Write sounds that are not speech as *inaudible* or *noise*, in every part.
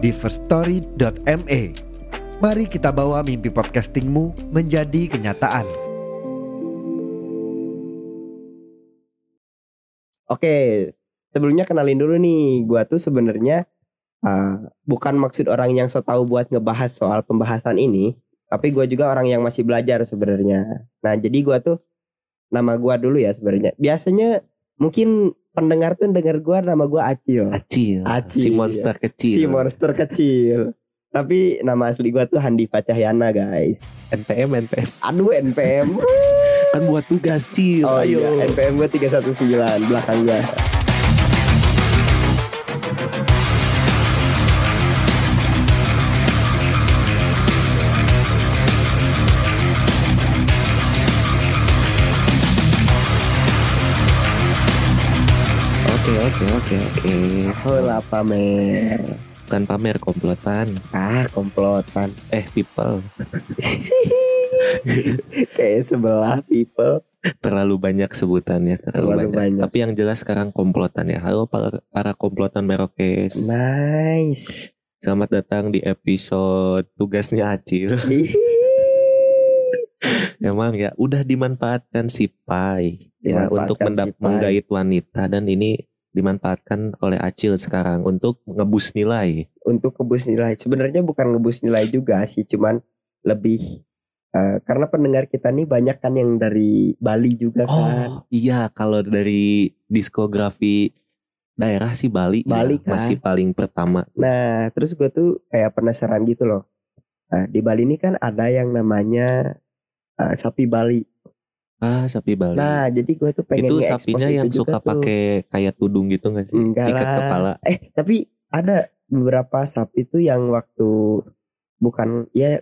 di firststory.me. Mari kita bawa mimpi podcastingmu menjadi kenyataan. Oke, sebelumnya kenalin dulu nih, gua tuh sebenarnya uh, bukan maksud orang yang so tahu buat ngebahas soal pembahasan ini, tapi gua juga orang yang masih belajar sebenarnya. Nah, jadi gua tuh nama gua dulu ya sebenarnya. Biasanya mungkin pendengar tuh dengar gua nama gua Acil. Acil, Acil. si monster kecil. Si monster kecil. Tapi nama asli gua tuh Handi Cahyana, guys. NPM NPM Aduh NPM. kan buat tugas cil. Oh Ayo. iya, NPM gua 319 belakang gua. Oke oke oke. Hola pamer. Bukan pamer komplotan. Ah, komplotan. Eh people *laughs* Kayak sebelah people. terlalu banyak sebutannya terlalu, Terlalu banyak. banyak. Tapi yang jelas sekarang komplotan ya. Halo para, para komplotan Merokes. Nice. Selamat datang di episode tugasnya Acil. *laughs* Emang ya udah dimanfaatkan si Pai ya untuk si mendap Pai. menggait wanita dan ini dimanfaatkan oleh Acil sekarang untuk ngebus nilai. Untuk ngebus nilai. Sebenarnya bukan ngebus nilai juga sih, cuman lebih eh, karena pendengar kita nih banyak kan yang dari Bali juga kan. Oh iya kalau dari diskografi daerah sih Bali, ya, Bali kan. masih paling pertama. Nah, terus gue tuh kayak penasaran gitu loh. Nah, di Bali ini kan ada yang namanya eh, sapi Bali. Ah sapi Bali. Nah, jadi gue tuh pengen itu sapinya itu yang suka pakai kayak tudung gitu gak sih? Enggak Ikat lah. kepala. Eh, tapi ada beberapa sapi tuh yang waktu bukan ya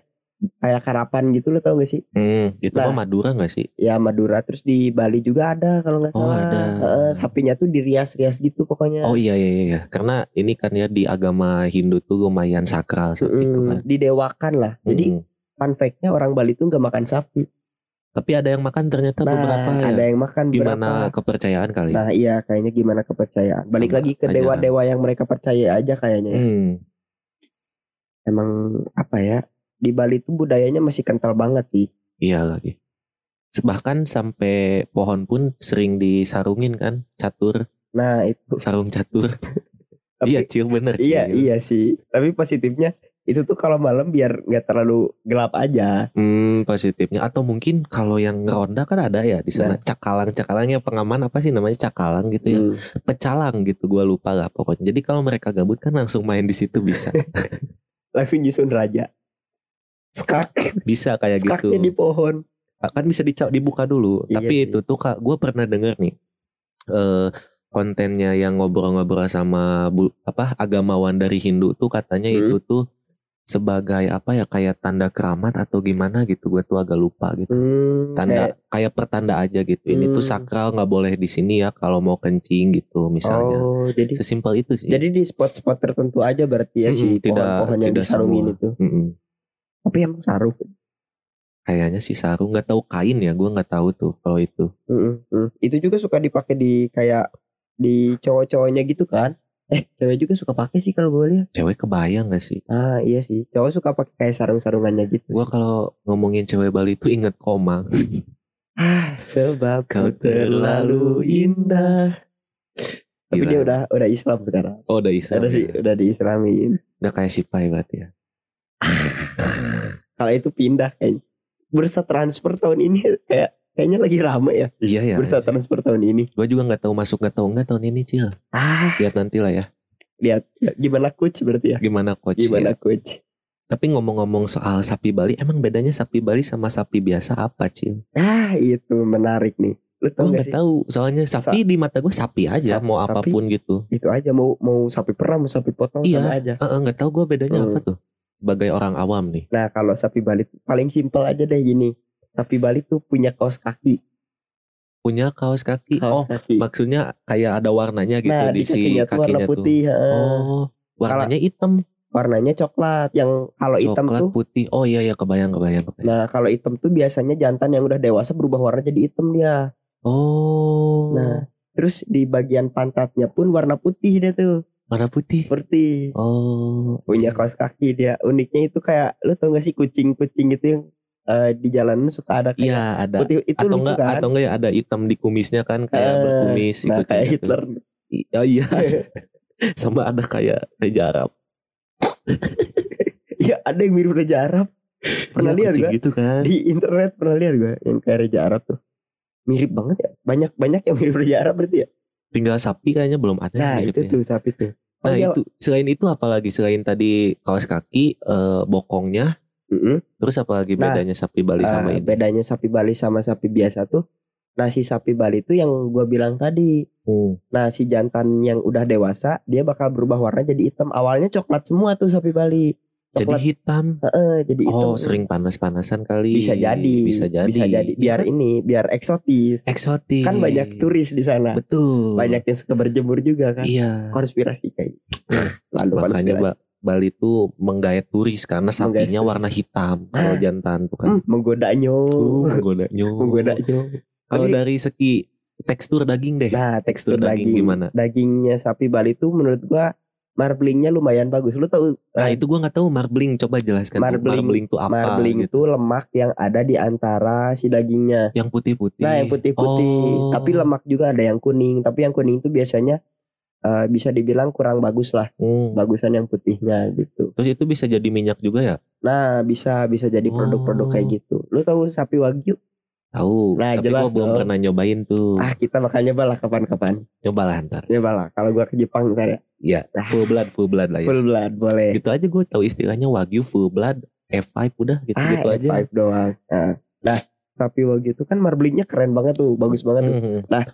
kayak karapan gitu lo tau gak sih? Hmm, itu Nah. mah Madura gak sih? Ya Madura terus di Bali juga ada kalau nggak Oh, salah. ada. Heeh, sapinya tuh dirias-rias gitu pokoknya. Oh iya iya iya. Karena ini kan ya di agama Hindu tuh lumayan sakral sapi itu Mm, kan. didewakan lah. Jadi Mm. fun fact-nya orang Bali tuh nggak makan sapi. Tapi ada yang makan ternyata Nah, beberapa ya. ada yang makan Gimana berapa. kepercayaan kali? Nah iya kayaknya gimana kepercayaan. Balik Sama lagi ke dewa-dewa yang mereka percaya aja kayaknya. ya. Hmm. Emang apa ya? Di Bali tuh budayanya masih kental banget sih. Iya lagi. Bahkan sampai pohon pun sering disarungin kan, catur, Nah itu. sarung catur. *laughs* Tapi- iya, cil bener cil. Iya iya sih. Tapi positifnya itu tuh kalau malam biar nggak terlalu gelap aja. Hmm, positifnya atau mungkin kalau yang ronda kan ada ya di sana cakalang cakalangnya pengaman apa sih namanya cakalang gitu ya Hmm. pecalang gitu gua lupa lah pokoknya jadi kalau mereka gabut kan langsung main di situ bisa *laughs* Langsung nyusun raja. Skak. bisa kayak gitu Skaknya di pohon. kan bisa dica- dibuka dulu Iya tapi sih. itu tuh kak gue pernah denger nih eh kontennya yang ngobrol-ngobrol sama bu, apa agamawan dari Hindu tuh katanya Hmm. itu tuh sebagai apa ya kayak tanda keramat atau gimana gitu gue tuh agak lupa gitu Hmm, tanda kayak- kayak, pertanda aja gitu ini tuh Hmm. sakral nggak boleh di sini ya kalau mau kencing gitu misalnya Oh, jadi sesimpel itu sih jadi di spot-spot tertentu aja berarti ya si Mm-mm, tidak- pohon-pohon yang semua. itu. Mm-mm. Tapi emang sarung. kayaknya sih sarung nggak tahu kain ya gue nggak tahu tuh kalau itu Mm-mm, mm. Itu juga suka dipakai di kayak di cowok-cowoknya gitu kan? Eh, cewek juga suka pakai sih kalau gue lihat. cewek kebayang gak sih Ah, iya sih. Cowok suka pakai kayak sarung-sarungannya gitu. sih. kalau ngomongin cewek Bali itu inget komang Ah, sebab kau terlalu indah Tapi Gila. dia udah udah Islam sekarang. oh udah Islam Udah, di, ya. udah diislamin. udah kayak si Pai berarti ya *laughs* Kalau itu pindah kayaknya. Bursa transfer tahun ini kayak kayaknya lagi rame ya. iya ya Bursa transfer tahun ini. gue juga nggak tahu masuk nggak tahu nggak tahun ini cil Ah, lihat nanti lah ya lihat gimana coach berarti ya? gimana coach Gimana ya. coach? tapi ngomong-ngomong soal sapi Bali emang bedanya sapi Bali sama sapi biasa apa cil Ah, itu menarik nih. Lu tau Gue gak sih? tahu. Soalnya sapi di mata gue sapi aja. Sapi- mau sapi. apa pun gitu. Itu aja mau mau sapi perah mau sapi potong Iya. sama aja. Eh, eh, nggak tahu gue bedanya Hmm. apa tuh. Sebagai orang awam nih. Nah kalau sapi Bali paling simpel aja deh gini. Sapi Bali tuh punya kaos kaki. Punya kaos kaki. oh, Kaos kaki. maksudnya kayak ada warnanya gitu nah di, si kakinya tuh warna putih. tuh. Oh, warnanya hitam. Warnanya coklat. Yang kalau hitam Coklat tuh. putih. Oh iya iya kebayang kebayang kebayang. Nah kalau hitam tuh biasanya jantan yang udah dewasa berubah warna jadi hitam dia. Oh. Nah terus di bagian pantatnya pun warna putih dia tuh. warna putih. Seperti Oh. punya kaos kaki dia. Uniknya itu kayak lu tau gak sih kucing-kucing itu yang eh, di jalanan suka ada kayak Iya ada. putih itu atau lucu enggak kan? atau enggak ya ada hitam di kumisnya kan kayak Eh, berkumis nah kucingnya kayak tuh. Hitler. Oh iya. *laughs* Sama ada kayak Raja Arab. *laughs* ya ada yang mirip Raja Arab. Pernah Iya, lihat gak? gitu kan. Di internet pernah lihat gue yang kayak Raja Arab tuh. Mirip banget ya. Banyak banyak yang mirip Raja Arab berarti ya. Tinggal sapi kayaknya belum ada Nah itu miripnya. tuh sapi tuh. Oh, Nah iya. itu selain itu apalagi selain tadi kaos kaki, eh, bokongnya, Mm-mm. terus apalagi Nah, bedanya sapi Bali sama Eh, ini? bedanya sapi Bali sama sapi biasa tuh. Nah si sapi Bali itu yang gue bilang tadi. Hmm. Nah si jantan yang udah dewasa dia bakal berubah warna jadi hitam. Awalnya coklat semua tuh sapi Bali. Jadi Coklat, hitam. Heeh, jadi hitam. Oh sering panas-panasan kali. bisa jadi, Bisa jadi. bisa jadi. Biar Iya kan? ini, biar eksotis. eksotis. Kan banyak turis di sana. Betul. Banyak yang suka berjemur juga kan. Iya. Konspirasi kayak. *laughs* Lalu Makanya konspirasi. Ba- Bali tuh menggait turis karena sapinya warna hitam. Kalau Ah. jantan tuh kan. Hmm, menggodanya. Uh, menggodanya. *laughs* menggodanya. Kalau dari segi tekstur daging deh. Nah, tekstur, tekstur daging daging, gimana? Dagingnya sapi Bali itu menurut gua marblingnya lumayan bagus. Lu tahu Nah eh, itu gua nggak tahu marbling. Coba jelaskan tuh Marbling- marbling tuh apa marbling gitu. itu lemak yang ada di antara si dagingnya. Yang putih-putih. Nah, yang putih-putih, Oh. tapi lemak juga ada yang kuning. Tapi yang kuning itu biasanya eh, bisa dibilang kurang bagus lah, Hmm. bagusan yang putihnya gitu. Terus itu bisa jadi minyak juga ya? Nah, bisa bisa jadi produk-produk Oh. kayak gitu. Lu tahu sapi wagyu? Tahu. Nah, Tapi jelas gua belum pernah nyobain tuh. Ah, kita bakal nyoba lah kapan-kapan. Coba lah ntar. Nyoba lah. Kalau gua ke Jepang ntar ya. Ya, Ah. full blood, full blood lah ya. Full blood boleh. Gitu aja gue tahu istilahnya wagyu full blood F5 udah gitu-gitu ah, aja. F5 doang. Nah, nah, sapi wagyu itu kan marblingnya keren banget tuh, bagus banget tuh. Mhm. Eh,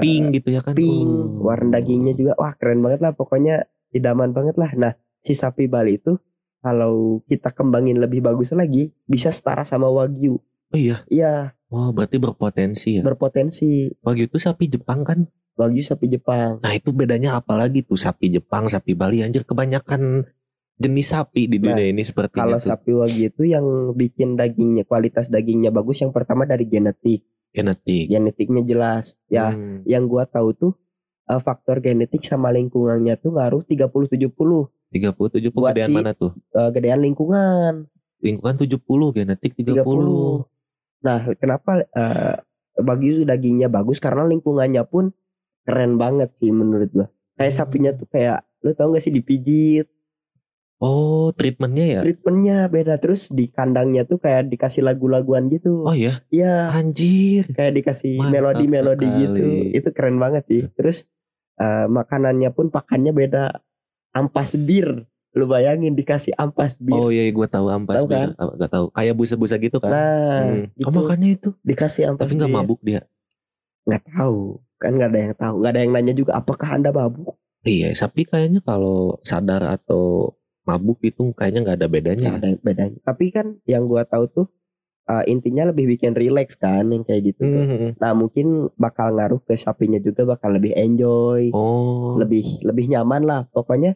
Pink gitu ya kan. pink, Oh. warna dagingnya juga wah keren banget lah pokoknya idaman banget lah. Nah, si sapi Bali itu kalau kita kembangin lebih bagus lagi bisa setara sama wagyu. Oh iya. Iya, Wah, berarti berpotensi ya. berpotensi. Wagyu itu sapi Jepang kan? Wagyu sapi Jepang. Nah, itu bedanya apa lagi tuh sapi Jepang, sapi Bali anjir kebanyakan jenis sapi di dunia ini sepertinya Kalau tuh. sapi wagyu itu yang bikin dagingnya kualitas dagingnya bagus yang pertama dari genetik. Genetik. Genetiknya jelas. Ya, Hmm. yang gua tahu tuh eh, faktor genetik sama lingkungannya tuh ngaruh 30 70. 37 Buat gedean si- mana tuh? Eh, gedean lingkungan. Lingkungan 70, genetik 30. 30. Nah, kenapa eh Wagyu dagingnya bagus karena lingkungannya pun keren banget sih menurut gua. Kayak Hmm. sapinya tuh kayak lu tau gak sih dipijit, Oh, treatmentnya ya? treatmentnya beda terus di kandangnya tuh kayak dikasih lagu-laguan gitu. Oh ya, Iya, anjir. kayak dikasih melodi-melodi gitu. Itu keren banget sih. Terus eh, makanannya pun pakannya beda. Ampas bir. Lu bayangin dikasih ampas bir. Oh iya, gue tahu ampas kan? bir. Ah, Gak tahu. Kayak busa-busa gitu kan? nah, Hmm. itu Oh makanya itu. dikasih ampas Tapi bir. mabuk dia. nggak tahu kan nggak ada yang tahu nggak ada yang nanya juga apakah anda mabuk Iya, sapi kayaknya kalau sadar atau mabuk itu kayaknya nggak ada bedanya. nggak ada bedanya tapi kan yang gua tahu tuh uh, intinya lebih bikin relax kan yang kayak gitu tuh. Hmm. nah mungkin bakal ngaruh ke sapinya juga bakal lebih enjoy Oh. lebih lebih nyaman lah pokoknya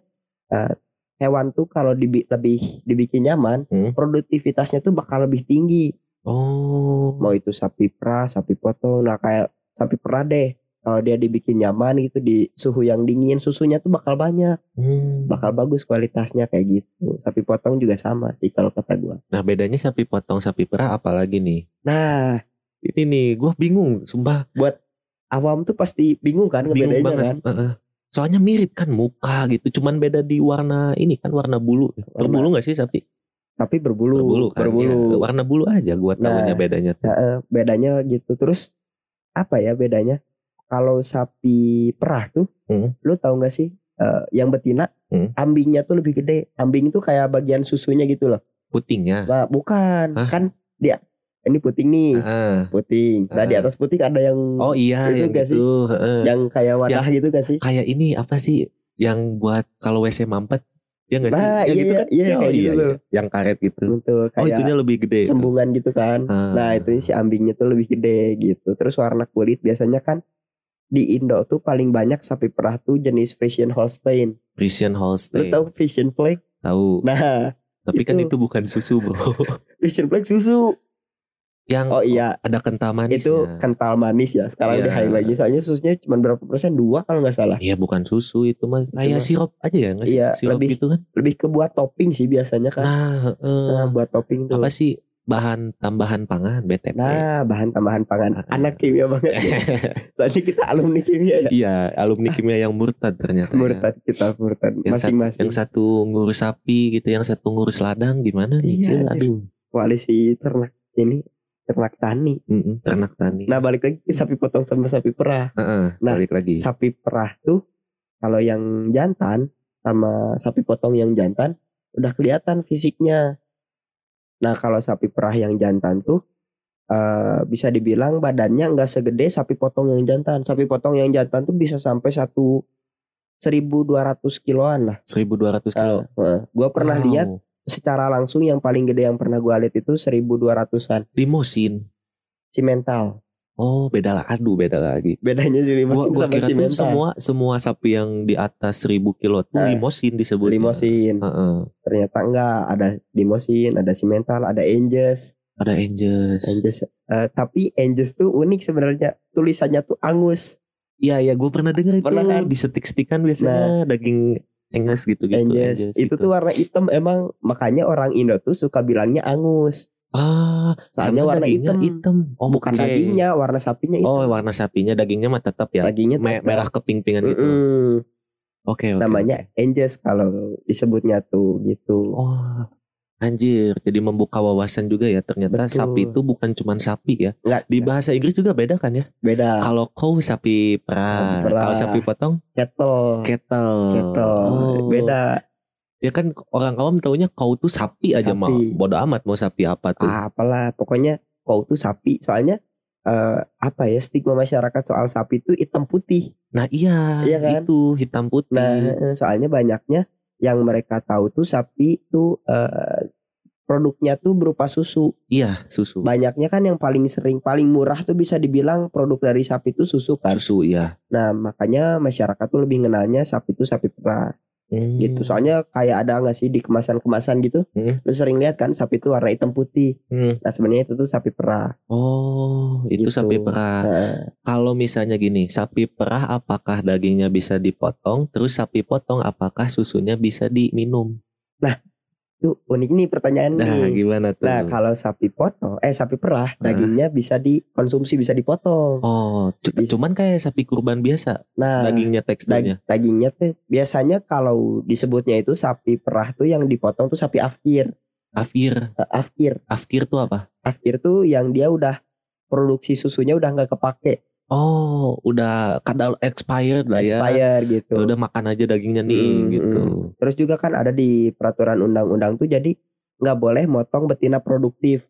uh, hewan tuh kalau dibi- lebih dibikin nyaman Hmm. produktivitasnya tuh bakal lebih tinggi Oh. mau itu sapi perah sapi potong nah kayak sapi perah deh kalau dia dibikin nyaman gitu di suhu yang dingin susunya tuh bakal banyak Hmm. bakal bagus kualitasnya kayak gitu sapi potong juga sama sih kalau kata gua Nah bedanya sapi potong sapi perah apalagi nih? nah Ini nih, gue bingung, sumpah awam tuh pasti bingung kan bingung banget. kan Heeh. Soalnya mirip kan muka gitu, cuman beda di warna ini kan warna bulu. Berbulu nggak sih sapi? tapi berbulu Berbulu kan? berbulu. Ya, warna bulu aja gua tahunya Nah. bedanya tuh. Eh, bedanya gitu terus apa ya bedanya kalau sapi perah tuh Hmm. lu tahu nggak sih eh, yang betina Hmm. ambingnya tuh lebih gede ambing tuh kayak bagian susunya gitu loh Putingnya. nah bukan Hah? kan dia ini puting nih, Ah. puting. Nah di Ah. atas puting ada yang Oh iya Itu yang gak sih? gitu. heeh. yang kayak wadah gitu gak sih? Kayak ini apa sih yang buat kalau WC mampet? Ya nggak sih? Nah, Yang iya, gitu iya, kan? iya, Oh, kayak gitu tuh. Yang karet gitu. Betul Oh kayak itunya lebih gede. itu. cembungan gitu kan. Ah. Nah itu si ambingnya tuh lebih gede gitu. Terus warna kulit biasanya kan di Indo tuh paling banyak sapi perah tuh jenis Friesian Holstein. Frisian Lu Holstein. tahu Friesian Plague? Tahu. Nah, Tapi kan itu. itu bukan susu bro. *laughs* Friesian Plague susu. yang Oh iya, ada kental manisnya. itu kental manis ya. Sekarang Iya. di high lagi. Soalnya susunya cuma berapa persen? Dua kalau nggak salah. Iya bukan susu itu mah kayak sirup aja ya nggak sih? Iya, sirup lebih- gitu kan? Lebih ke buat topping sih biasanya kan. Nah, eh, Nah, buat topping tuh. apa sih bahan tambahan pangan BTP? Nah, bahan tambahan pangan. Ah. Anak kimia banget. ya. *laughs* Soalnya kita alumni kimia ya. Iya, alumni kimia yang murtad ternyata. ya. Murtad kita murtad masing-masing. yang satu ngurus sapi gitu, yang satu ngurus ladang gimana nih? Iya, Cil? Aduh, Koalisi ternak ini ternak tani. Mm-mm, ternak tani. Nah, balik lagi sapi potong sama sapi perah. Heeh, nah, balik lagi. Sapi perah tuh kalau yang jantan sama sapi potong yang jantan udah kelihatan fisiknya. Nah, kalau sapi perah yang jantan tuh eh, bisa dibilang badannya nggak segede sapi potong yang jantan. Sapi potong yang jantan tuh bisa sampai satu 1200 kiloan lah. 1200 kilo. Nah, gua pernah Wow. lihat secara langsung yang paling gede yang pernah gua lihat itu 1200-an limosin. simental. Oh, beda lah. Aduh, beda lagi. Bedanya Gua, limosin gua sama kira tuh semua semua sapi yang di atas 1000 kilo tuh Ah, limosin disebut. limosin. Heeh. Ternyata enggak, ada limosin, ada simental, ada Angus. Ada Angus. Angus eh, tapi Angus tuh unik sebenarnya. Tulisannya tuh angus. Iya, iya, gue pernah denger itu. Pernah kan? Di stick-stickan biasanya daging Angus gitu-gitu. Angus. Itu tuh warna hitam emang makanya orang Indo tuh suka bilangnya angus. Ah, Soalnya warna dagingnya hitam. hitam. Oh, Bukan oke. dagingnya, warna sapinya itu. Oh, warna sapinya dagingnya mah tetap ya. Dagingnya tetap. merah keping-pingan gitu. Mm-mm. Oke, oke. Namanya Angus kalau disebutnya tuh gitu. Oh, anjir. Jadi membuka wawasan juga ya. Ternyata Betul. sapi itu bukan cuma sapi ya. Enggak Di bahasa Inggris juga beda kan ya? beda. Kalau cow sapi perah, kalau sapi potong Kettle. cattle. Kettle. Oh. Beda. Ya kan orang awam taunya cow tuh sapi aja Sapi. mau. Bodo amat mau sapi apa tuh. Ah, apalah pokoknya kau tuh sapi soalnya eh, apa ya stigma masyarakat soal sapi itu hitam putih Nah iya, Iya kan? itu hitam putih. nah eh, soalnya banyaknya yang mereka tahu tuh sapi itu eh, produknya tuh berupa susu iya susu. banyaknya kan yang paling sering paling murah tuh bisa dibilang produk dari sapi itu susu kan Susu iya. nah makanya masyarakat tuh lebih kenalnya sapi itu sapi perah Hmm. gitu soalnya kayak ada nggak sih di kemasan-kemasan gitu Hmm. lu sering lihat kan sapi itu warna hitam putih Hmm. nah sebenarnya itu tuh sapi perah Oh, itu Gitu. sapi perah. Nah, Kalau misalnya gini, sapi perah apakah dagingnya bisa dipotong? Terus sapi potong apakah susunya bisa diminum? Tuh unik nih pertanyaan Nah, nih. gimana tuh? Nah kalau sapi potong, eh sapi perah Nah. dagingnya bisa dikonsumsi bisa dipotong. Oh, cuman kayak sapi kurban biasa, Nah dagingnya dag- teksturnya. dagingnya tuh biasanya kalau disebutnya itu sapi perah tuh yang dipotong tuh sapi afkir. Afkir, Eh, afkir, afkir tuh apa? afkir tuh yang dia udah produksi susunya udah nggak kepake, Oh, udah kadal expired lah ya. expire gitu. Ya Udah makan aja dagingnya nih Hmm, gitu. Terus juga kan ada di peraturan undang-undang tuh jadi nggak boleh motong betina produktif.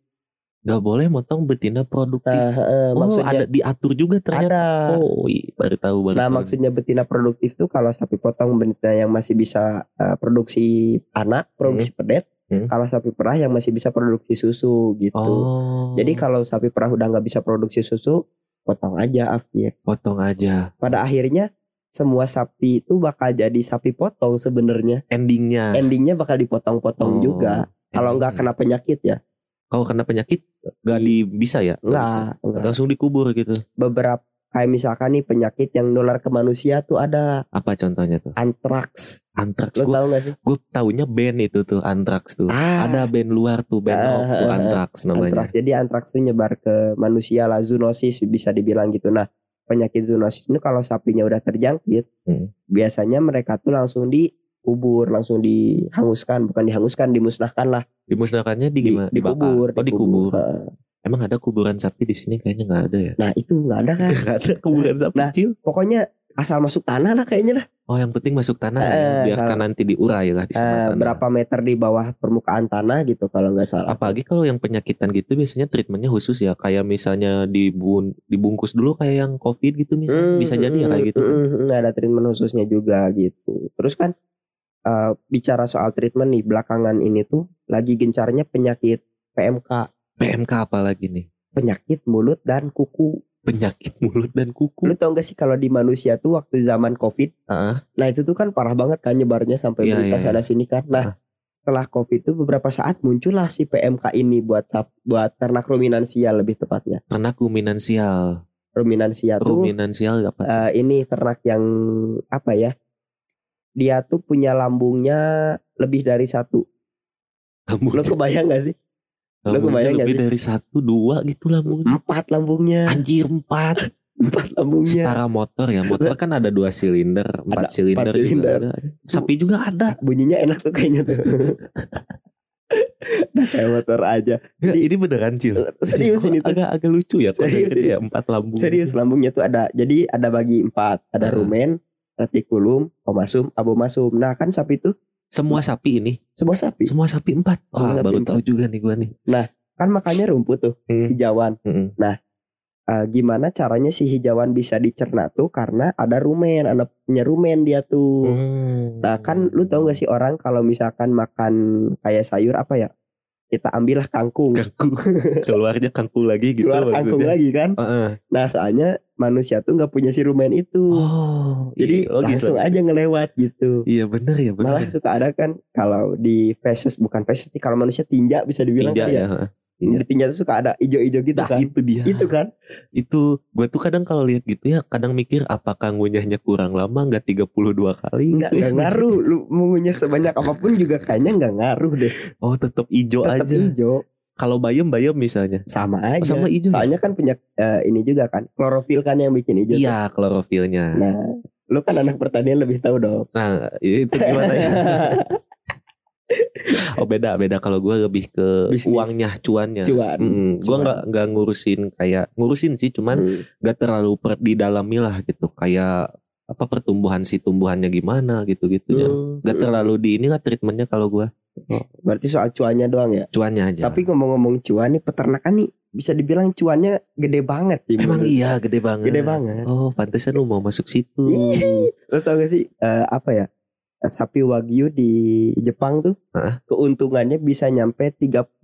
Gak boleh motong betina produktif. Nah, eh, oh, maksudnya ada diatur juga ternyata. ada. Oh, iya, baru tahu baru Nah tahu. maksudnya betina produktif tuh kalau sapi potong betina yang masih bisa uh, produksi anak, produksi pedet. Hmm. Kalau sapi perah yang masih bisa produksi susu gitu. Oh. Jadi kalau sapi perah udah nggak bisa produksi susu, potong aja akhir. potong aja. Pada akhirnya semua sapi itu bakal jadi sapi potong sebenarnya. Endingnya. Endingnya bakal Oh, dipotong-potong juga. Kalau nggak kena penyakit ya, Kalau kena penyakit nggak di bisa ya? Nggak bisa. nggak. nggak. Langsung dikubur gitu. Beberapa kayak misalkan nih penyakit yang nular ke manusia tuh ada Apa contohnya tuh? antraks. Antrax. Lo Gue tau gak sih? gue taunya band itu tuh Antrax tuh. Ah. Ada band luar tuh band Ah, rock tuh ah, ah, Antrax namanya. Antraks. Jadi antraks itu nyebar ke manusia lah, zoonosis bisa dibilang gitu. Nah, penyakit zoonosis ini kalau sapinya udah terjangkit, Hmm. biasanya mereka tuh langsung dikubur, langsung dihanguskan, bukan dihanguskan, dimusnahkan lah. Dimusnahkannya di gimana? Dibakar? dikubur, Oh dikubur. Heeh. Emang ada kuburan sapi di sini kayaknya nggak ada ya? Nah, itu nggak ada kan? *laughs* Nggak ada kuburan sapi Nah, kecil. Pokoknya asal masuk tanah lah kayaknya lah. Oh yang penting masuk tanah ya, Eh, biarkan kalau- nanti diurai lah di Eh, sana tanah. berapa meter di bawah permukaan tanah gitu kalau nggak salah. Apalagi kalau yang penyakitan gitu biasanya treatmentnya khusus ya kayak misalnya dibun dibungkus dulu kayak yang covid gitu misalnya Hmm, bisa jadi ya kayak gitu. kan. hmm, hmm, ada treatment khususnya juga gitu. Terus kan eh, bicara soal treatment nih belakangan ini tuh lagi gencarnya penyakit PMK, PMK apalagi nih penyakit mulut dan kuku. penyakit mulut dan kuku. Lu tau gak sih kalau di manusia tuh waktu zaman COVID, Ah, nah itu tuh kan parah banget kan nyebarnya sampai Iya, berita iya, sana sini kan. Nah setelah COVID tuh beberapa saat muncullah si PMK ini buat buat ternak ruminansia lebih tepatnya. ternak ruminansial. Ruminansia tuh Ruminansial apa? eh, ini ternak yang apa ya? Dia tuh punya lambungnya lebih dari satu. Lambung- Lo kebayang gak sih? Lambungnya kebayang lebih dari satu dua gitu lambungnya. Empat lambungnya, Anjir empat. empat lambungnya. Setara motor ya. Motor kan ada dua silinder, empat Ada silinder, empat silinder. juga ada. Sapi juga ada. Bunyinya enak tuh kayaknya tuh. Nah, *laughs* kayak motor aja. Nggak, ini beneran Cil. Serius ini tuh. agak agak lucu ya. Serius ini. ya empat lambung. Serius lambungnya tuh ada. Jadi ada bagi empat. Ada Ah. rumen, retikulum, omasum, abomasum. Nah kan sapi itu Semua sapi ini, semua sapi. semua sapi empat. Semua Wah, sapi baru empat. tahu juga nih gua nih. Kan makanya rumput tuh, Hmm. hijauan. Hmm. Eh, gimana caranya si hijauan bisa dicerna tuh karena ada rumen, ada punya rumen dia tuh. Hmm. Nah kan lu tau gak sih orang kalau misalkan makan kayak sayur apa ya? Kita ambillah kangkung. kangkung *laughs* keluarnya kangkung lagi gitu Keluar kangkung maksudnya. lagi kan. Heeh. Nah soalnya manusia tuh nggak punya si rumen itu. Oh, Jadi iya, logis, langsung logis. aja ngelewat gitu. Iya bener ya bener. Malah suka ada kan kalau di feses bukan feses sih kalau manusia tinja bisa dibilang Tinja kali ya. ya. Heeh. Tinja. Di tuh suka ada ijo-ijo gitu Nah, kan. itu dia. Itu kan. Itu gue tuh kadang kalau lihat gitu ya kadang mikir apakah ngunyahnya kurang lama nggak 32 kali Enggak gitu ngaruh. Lu mengunyah sebanyak apa pun juga kayaknya nggak ngaruh deh. Oh tetap ijo Tetap aja. ijo Kalau bayam bayam misalnya. sama aja. sama ijo ya? Soalnya kan punya eh, ini juga kan. Klorofil kan yang bikin ijo. tuh. Iya klorofilnya. Nah, lu kan anak pertanian lebih tahu dong. Nah itu gimana ya? *laughs* Oh beda beda kalau gue lebih ke Bisnis. uangnya cuannya. Cuan. Gue Cuan. nggak nggak ngurusin kayak ngurusin sih cuman Hmm. nggak terlalu per didalami lah gitu kayak apa pertumbuhan si tumbuhannya gimana gitu gitunya. Hmm. Gak terlalu di ini lah treatmentnya kalau gue Berarti soal cuannya doang ya. cuannya aja. Tapi ngomong-ngomong cuan nih peternakan nih bisa dibilang cuannya gede banget sih. emang menurut- iya gede banget. Gede banget. Oh pantesan lu mau masuk situ. Lo tau gak sih eh, apa ya? Sapi wagyu di Jepang tuh Heeh. keuntungannya bisa nyampe 35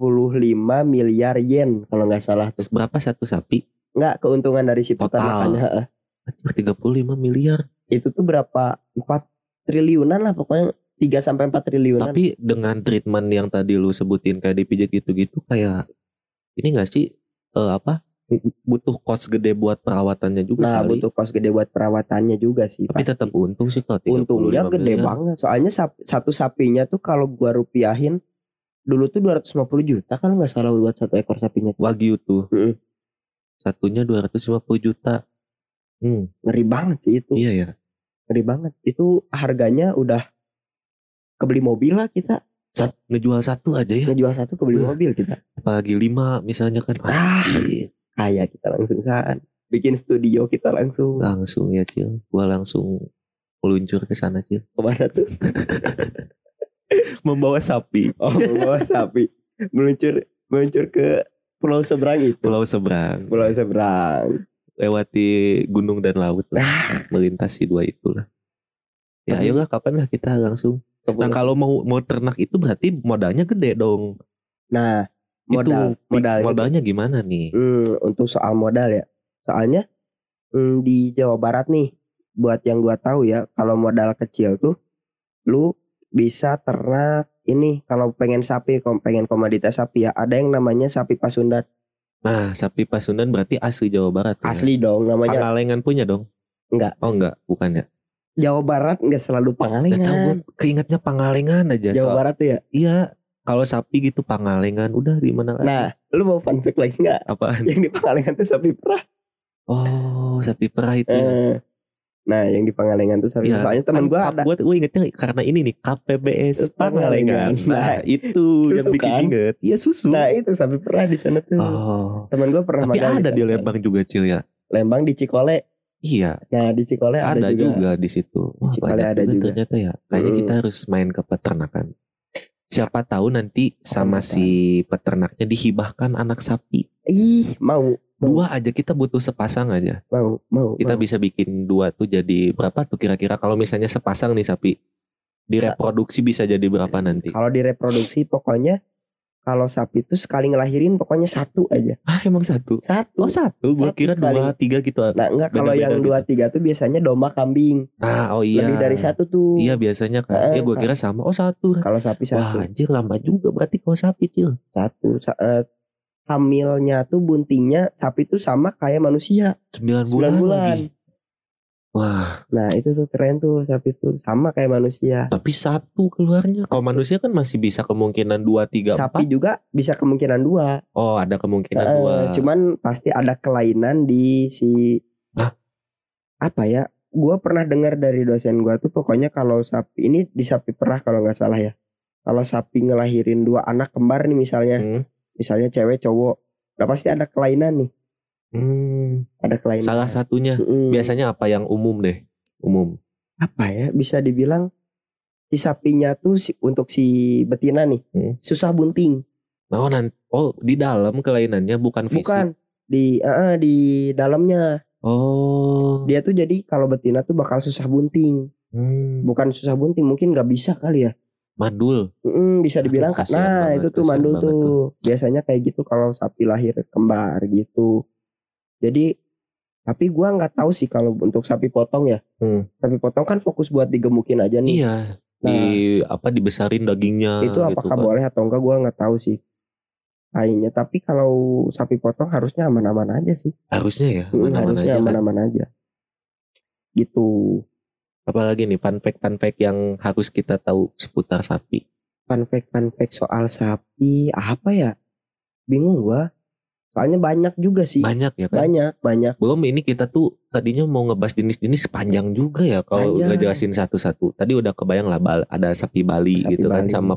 miliar yen kalau nggak salah tuh. Berapa satu sapi? Nggak keuntungan dari si Total. peternakannya. heeh. 35 miliar. Itu tuh berapa? 4 triliunan lah pokoknya 3 sampai 4 triliunan. Tapi dengan treatment yang tadi lu sebutin kayak dipijat gitu-gitu kayak ini gak sih eh, apa butuh cost gede buat perawatannya juga nah, kali. butuh kos gede buat perawatannya juga sih. Tapi pasti. tetap untung sih kalau 35 untungnya gede miliar. banget. Soalnya sap- satu sapinya tuh kalau gua rupiahin dulu tuh 250 juta kan nggak salah buat satu ekor sapinya. Wagyu tuh. Mm-mm. Satunya 250 juta. Hmm, Ngeri banget sih itu. iya ya. Ngeri banget. Itu harganya udah kebeli mobil lah kita. Sat, ngejual satu aja ya. Ngejual satu kebeli mobil kita. Apalagi lima misalnya kan. Ah. Anjir. Kaya kita langsung saat bikin studio kita langsung Langsung ya Cil. Gua langsung meluncur ke sana Cil. ke mana tuh? *laughs* Membawa sapi. Oh membawa sapi meluncur meluncur ke pulau seberang itu. Pulau seberang. Pulau seberang. lewati gunung dan laut lah, Ah. melintasi dua itulah. Ya Tapi- ayolah kapan lah kita langsung. Nah kalau mau mau ternak itu berarti modalnya gede dong. Nah, modal itu, modal modalnya gimana nih? Hmm, untuk soal modal ya. Soalnya hmm, di Jawa Barat nih, buat yang gua tahu ya, kalau modal kecil tuh lu bisa ternak ini kalau pengen sapi, pengen komoditas sapi ya, ada yang namanya sapi Pasundan. Nah sapi Pasundan berarti asli Jawa Barat. ya? Asli dong namanya. Pangalengan punya dong? Enggak. Oh enggak, bukan ya. Jawa Barat enggak selalu Gak tahu gue Pangalengan. keingetnya Pangalengan aja. Jawa soal- Barat tuh ya. Iya, kalau sapi gitu Pangalengan udah di mana lagi? Nah, lu mau fun fact lagi nggak? apaan? Yang di Pangalengan tuh sapi perah. Oh, sapi perah itu. ya. Eh, Nah, yang di Pangalengan tuh sapi perah. Soalnya teman gua kap- ada. gua gue ingetnya karena ini nih KPBS Pangalengan. Pangalengan. Nah, itu yang Susu bikin kan? inget. Iya susu. Nah, itu sapi perah di sana tuh. oh. Teman gua pernah Tapi ada di sana. Lembang juga Cil ya. Lembang di Cikole. Iya, Nah di Cikole ada, ada, juga. juga. di situ. Wah, Cikole banyak ada juga, juga. ternyata ya. Kayaknya kita harus main ke peternakan. Siapa tahu nanti sama si peternaknya dihibahkan anak sapi. Ih mau mau Dua aja kita butuh sepasang aja. mau mau. Kita mau. bisa bikin dua tuh jadi berapa tuh kira-kira kalau misalnya sepasang nih sapi direproduksi bisa jadi berapa nanti? Kalau direproduksi pokoknya kalau sapi itu sekali ngelahirin pokoknya satu aja. Ah emang satu? Satu. Oh satu, Satu kira sekali. dua tiga gitu. Nah enggak kalau yang gitu. dua tiga tuh biasanya domba kambing. Nah oh iya. Lebih dari satu tuh. Iya biasanya kan. Eh, ya gue kira sama. Oh satu. Kalau sapi Wah satu. anjir lama juga berarti kalau sapi cil. Satu. Sa- eh, hamilnya tuh buntingnya sapi tuh sama kayak manusia. 9 bulan, Sembilan bulan. lagi. Wah Nah itu tuh keren tuh sapi tuh sama kayak manusia. tapi satu keluarnya. Kalau manusia kan masih bisa kemungkinan dua tiga Sapi empat. juga bisa kemungkinan dua. Oh ada kemungkinan Eh, dua. Cuman pasti ada kelainan di si Hah? apa ya? Gua pernah dengar dari dosen gua tuh pokoknya kalau sapi ini di sapi perah kalau nggak salah ya. Kalau sapi ngelahirin dua anak kembar nih misalnya, Hmm. misalnya cewek cowok, nah pasti ada kelainan nih, Hmm. ada kelainan. Salah satunya Mm-mm. biasanya apa yang umum deh? Umum. apa ya? Bisa dibilang si sapinya tuh si, untuk si betina nih Hmm. susah bunting. Oh, nan- oh di dalam kelainannya bukan fisik. Bukan di eh, di dalamnya Oh. dia tuh jadi kalau betina tuh bakal susah bunting. Hmm. Bukan susah bunting, mungkin nggak bisa kali ya. Mandul. Mm, bisa Aduh, dibilang kasihan Nah, banget, itu tuh mandul banget tuh. Biasanya kayak gitu kalau sapi lahir kembar gitu. Jadi tapi gua nggak tahu sih kalau untuk sapi potong ya. Hmm. Sapi potong kan fokus buat digemukin aja nih. Iya. Di apa dibesarin dagingnya itu gitu apakah kan. boleh atau enggak gua nggak tahu sih. Kayaknya tapi kalau sapi potong harusnya aman-aman aja sih. Harusnya ya, Mm, mana-mana harusnya aja. kan. aman-aman aja. Gitu. Apalagi nih fun fact fun fact yang harus kita tahu seputar sapi. Fun fact fun fact soal sapi apa ya? Bingung gua. Soalnya banyak juga sih. Banyak ya kan. Banyak, banyak. Belum ini kita tuh tadinya mau ngebahas jenis-jenis panjang juga ya kalau Panjang. ngejelasin satu-satu. Tadi udah kebayang lah ada sapi Bali Sapi gitu kan Bali. sama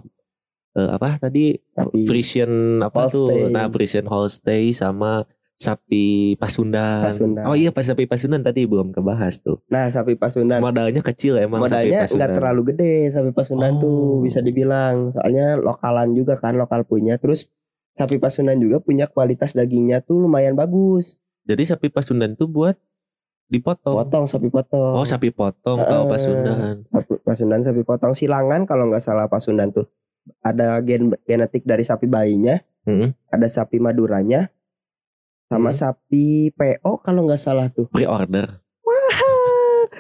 eh, apa tadi Sapi Frisian apa tuh? Holstein. Nah, Frisian Holstein sama sapi Pasundan. Pasundan. Oh iya pas sapi Pasundan tadi belum kebahas tuh. Nah, sapi Pasundan. Modalnya kecil emang Modalnya sapi nggak Pasundan. terlalu gede sapi Pasundan Oh. tuh bisa dibilang. Soalnya lokalan juga kan, lokal punya. Terus sapi Pasundan juga punya kualitas dagingnya tuh lumayan bagus. Jadi sapi Pasundan tuh buat dipotong. Potong sapi potong. Oh sapi potong kalau Eh, Pasundan. Pasundan sapi potong silangan kalau nggak salah Pasundan tuh. Ada gen genetik dari sapi bayinya, Hmm. ada sapi Maduranya, sama Hmm. sapi PO kalau nggak salah tuh. Pre-order.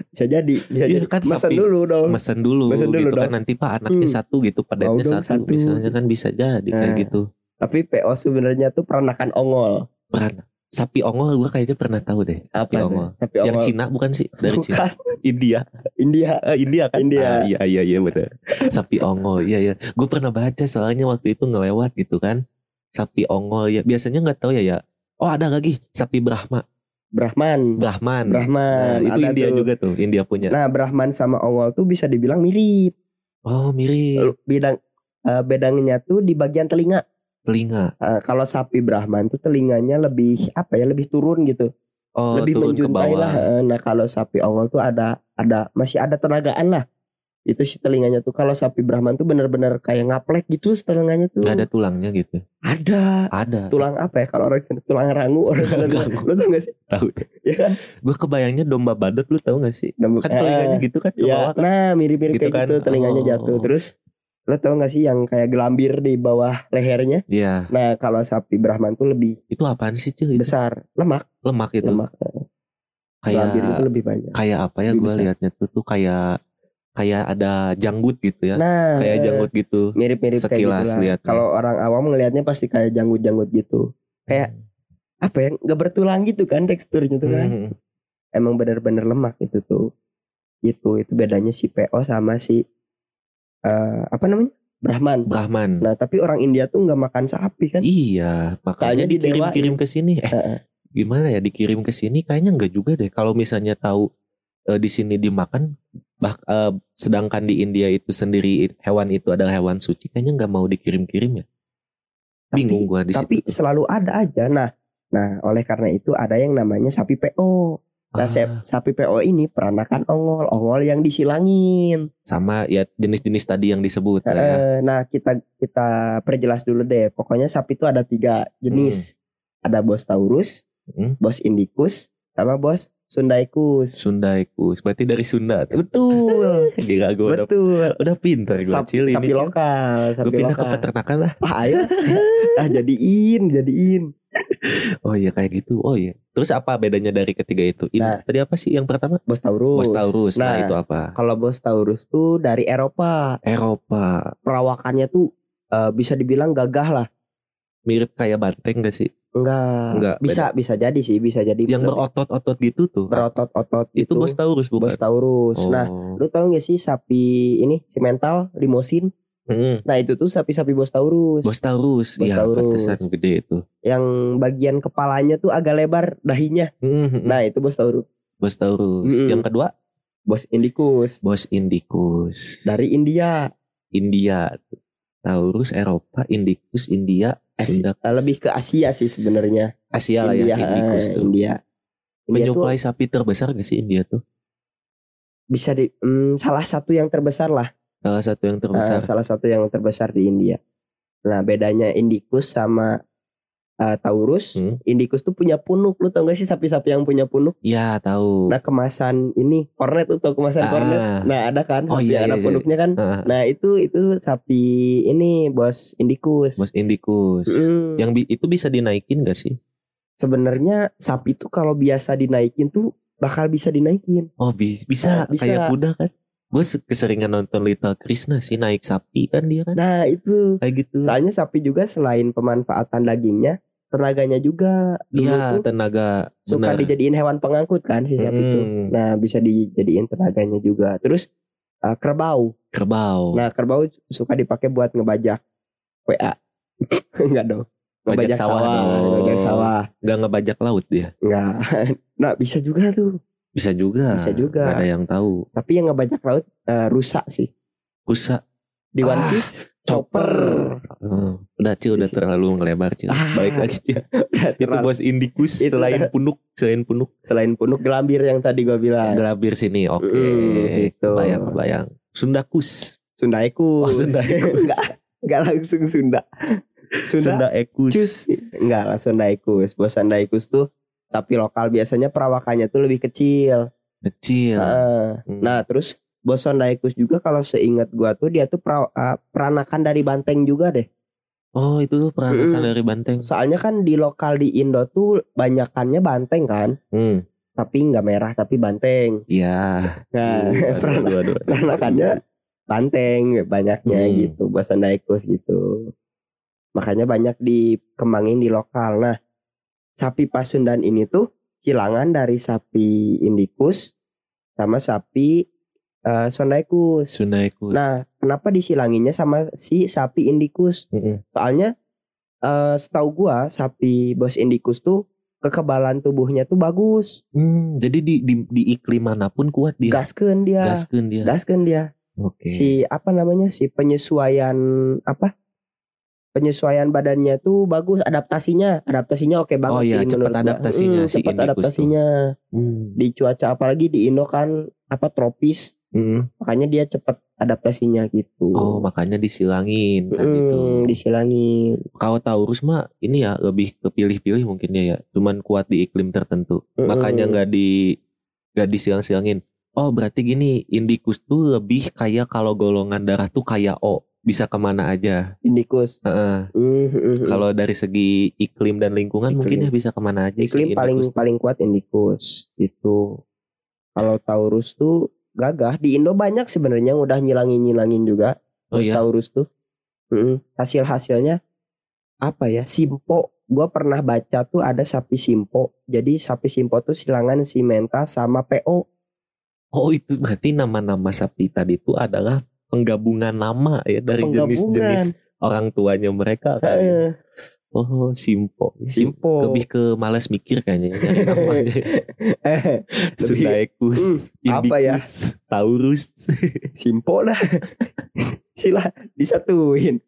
Bisa jadi, bisa Iya, jadi. kan Mesen sapi- dulu dong. Mesen dulu, Mesen dulu gitu kan dong. nanti Pak anaknya Hmm. satu gitu, dong satu, satu. misalnya kan bisa jadi kayak Nah. gitu. Tapi PO sebenarnya tuh peranakan ongol. Peran sapi ongol gua kayaknya pernah tahu deh. Apa Sapi ongol. Sapi Yang ongol. Cina bukan sih? Dari Cina. Bukan. India. India. Eh, India kan? India. Ah, iya iya iya benar. Sapi ongol. Iya iya. Gue pernah baca soalnya waktu itu ngelewat gitu kan. Sapi ongol ya biasanya nggak tahu ya ya. Oh ada lagi sapi Brahma. Brahman. Brahman. Brahman. Nah, itu Ada India tuh. juga tuh. India punya. Nah, Brahman sama ongol tuh bisa dibilang mirip. Oh mirip. Bidang eh, bedanya tuh di bagian telinga. Telinga. Eh, kalau sapi Brahman tuh telinganya lebih apa ya? Lebih turun gitu. Oh lebih turun ke bawah. lah. Eh, Nah, kalau sapi ongol tuh ada ada masih ada tenagaan lah. Itu si telinganya tuh kalau sapi Brahman tuh benar-benar kayak ngaplek gitu telinganya tuh. Gak ada tulangnya gitu. Ada. Ada. Tulang apa ya kalau orang sana tulang rangu orang. Lu tau gak sih? Tahu. Ya kan? Gue kebayangnya domba badut lu tahu gak sih? Dan- Kan eh, telinganya gitu kan ke Ya, bawah kan. nah mirip-mirip Gitu kayak kan? gitu telinganya Oh. jatuh. Terus lo tau gak sih yang kayak gelambir di bawah lehernya? Iya. Nah kalau sapi Brahman tuh lebih Itu apaan sih cuy? Besar, lemak, lemak itu. lemak. Gelambir itu Kayak lebih banyak. kayak apa ya gue liatnya tuh tuh kayak kayak ada janggut gitu ya. Nah, kayak janggut gitu. mirip-mirip kayak gitu sekilas lah. liatnya. Kalau orang awam ngelihatnya pasti kayak janggut-janggut gitu. Kayak apa ya? Nggak bertulang gitu kan teksturnya tuh kan. Hmm. Emang bener-bener lemak itu tuh. Itu itu bedanya si PO sama si eh, apa namanya? Brahman. Brahman. Nah tapi orang India tuh nggak makan sapi kan? Iya, makanya dikirim-kirim ke sini. Eh, gimana ya dikirim ke sini? Kayaknya enggak juga deh. Kalau misalnya tahu eh, di sini dimakan, bah, eh, sedangkan di India itu sendiri hewan itu adalah hewan suci, kayaknya nggak mau dikirim-kirim ya. Bingung Tapi- gua di tapi situ. selalu ada aja. Nah, nah oleh karena itu ada yang namanya sapi PO. Nah, Ah, sapi PO ini peranakan ongol, ongol yang disilangin. sama ya jenis-jenis tadi yang disebut lah ya. Eh, Nah, kita kita perjelas dulu deh. Pokoknya sapi itu ada tiga jenis. Ada bos Taurus, Hmm. bos Indicus, sama bos Sundaikus. Sundaikus. Berarti dari Sunda tuh. Betul. *laughs* Gila gue udah, Betul. udah pintar gue Sapi, ini. sapi Cil. lokal, Gue sapi pindah ke lokal. peternakan lah. Ah, ayo. *laughs* ah, jadiin, jadiin. Oh iya kayak gitu. Oh iya. Terus apa bedanya dari ketiga itu? Ini Nah. tadi apa sih yang pertama? Bos Taurus. Bos Taurus. Nah, Nah. itu apa? Kalau bos Taurus tuh dari Eropa. Eropa. Perawakannya tuh eh, bisa dibilang gagah lah. Mirip kayak banteng gak sih? Enggak. Enggak, Bisa bisa jadi sih, bisa jadi. Yang berotot-otot gitu tuh. berotot-otot itu gitu. bos Taurus bukan? Bos Taurus. Oh. Nah, lu tahu gak sih sapi ini si mental limosin? Mm. Nah, itu tuh sapi-sapi bos Taurus. Bos Taurus. Bos Iya, Taurus. pantesan gede itu. Yang bagian kepalanya tuh agak lebar dahinya. Mm, mm, Nah, itu bos Taurus. Bos Taurus. Mm-mm. Yang kedua, Bos Indicus Bos Indicus. dari India. India. Taurus Eropa, Indicus India, As- Sunda. Eh, lebih ke Asia sih sebenarnya. Asia lah India, ya Indicus eh, tuh. India. India tuh Penyuplai sapi terbesar gak sih India tuh? bisa di hmm, salah satu yang terbesar lah. Salah satu yang terbesar. Eh, salah satu yang terbesar di India. Nah, bedanya Indicus sama eh, Taurus. Hmm. Indicus tuh punya punuk. Lu tau gak sih sapi-sapi yang punya punuk? Ya tahu. Nah, kemasan ini kornet tuh tau kemasan Ah. kornet. Nah, ada kan Oh, sapi iya, yang ada iya, iya. punuknya kan. Ah, Nah, itu itu sapi ini bos Indicus. Bos Indicus. Mm. Yang bi- itu bisa dinaikin gak sih? sebenarnya sapi tuh kalau biasa dinaikin tuh bakal bisa dinaikin. Oh bi- bisa, Ah, bisa. kayak kuda kan? Gue keseringan nonton Little Krishna sih naik sapi kan dia kan Nah, itu kayak gitu. soalnya sapi juga selain pemanfaatan dagingnya, tenaganya juga Iya tenaga suka benar. dijadiin hewan pengangkut kan si sapi itu. Mm-mm. Nah, bisa dijadiin tenaganya juga. Terus uh, kerbau. Kerbau. Nah, kerbau suka dipakai buat ngebajak WA. *laughs* Enggak dong. Bajak Ngebajak sawah sawah, dong. ngebajak sawah. Gak ngebajak laut dia. Enggak. *laughs* Nah, bisa juga tuh. Bisa juga. Bisa juga. Gak ada yang tahu. Tapi yang ngebajak laut uh, rusak sih. Kusa. Di One Ah, Piece chopper. Hmm. Udah Cil udah terlalu ngelebar Cil. Ah. Balik lagi *laughs* Cil. Itu Terlalu- bos Indicus Itu selain udah. *laughs* punuk, selain punuk Selain punuk gelambir yang tadi gua bilang. gelabir sini. Oke. Mm, gitu. Bayang bayang. Sundakus. Sundaikus. Oh, Sundaikus. enggak, *laughs* enggak langsung Sunda. Sunda, Ekus. cus. Enggak lah Sundaikus. Bos Sundaikus tuh sapi lokal biasanya perawakannya tuh lebih kecil. Kecil. Heeh. Hmm. Nah, terus Bos Sundaikus juga kalau seingat gua tuh dia tuh pra- uh, peranakan dari banteng juga deh. Oh itu tuh peranakan Mm-mm. dari banteng. Soalnya kan di lokal di Indo tuh banyakannya banteng kan. Hmm. Tapi nggak merah tapi banteng. Iya. Nah, aduh, aduh, aduh. peranakannya banteng banyaknya Hmm. gitu Bos Sundaikus gitu. Makanya banyak dikembangin di lokal. Nah, sapi Pasundan ini tuh silangan dari sapi Indicus sama sapi eh, Sundaikus. Sundaikus. Nah, kenapa disilanginnya sama si sapi Indicus? Mm-mm. Soalnya eh setahu gua sapi Bos Indicus tuh kekebalan tubuhnya tuh bagus. Hmm, jadi di, di di iklim mana pun kuat dia. Gaskeun dia. Gaskeun dia. Gaskeun dia. Oke. Si apa namanya? Si penyesuaian apa? Penyesuaian badannya tuh bagus adaptasinya. Adaptasinya oke banget Oh iya, sih gua. adaptasinya Mm, si cepet Indicus tuh. adaptasinya. Hmm. Di cuaca apalagi di Indo kan apa tropis. Hmm. Makanya dia cepet adaptasinya gitu. Oh, makanya disilangin kan Mm, itu. disilangin. Kalau Taurus mah ini ya lebih kepilih-pilih mungkin ya ya. Cuman kuat di iklim tertentu. Mm-mm. Makanya nggak di nggak disilang-silangin. Oh, berarti gini, Indicus tuh lebih kayak kalau golongan darah tuh kayak O, bisa ke mana aja. Indicus. Heeh. Mm, mm, mm. Kalau dari segi iklim dan lingkungan Iklim. mungkin ya bisa ke mana aja iklim si paling tuh. paling kuat Indicus gitu. Kalau Taurus tuh gagah di Indo banyak sebenarnya yang udah nyilangin nyilangin juga Oh Bos iya. Taurus tuh. Mm, hasil hasilnya apa ya? Simpo. Gua pernah baca tuh ada sapi simpo. Jadi sapi simpo tuh silangan si Menta sama PO. Oh itu berarti nama-nama sapi tadi itu adalah penggabungan nama ya dari jenis-jenis orang tuanya mereka kan. Oh Simpo. Sim- simpo. Lebih ke malas mikir kayaknya ya, nyari namanya. *laughs* Eh, Sundaekus, Hmm, apa ya? Taurus. simpo dah. Sila disatuin.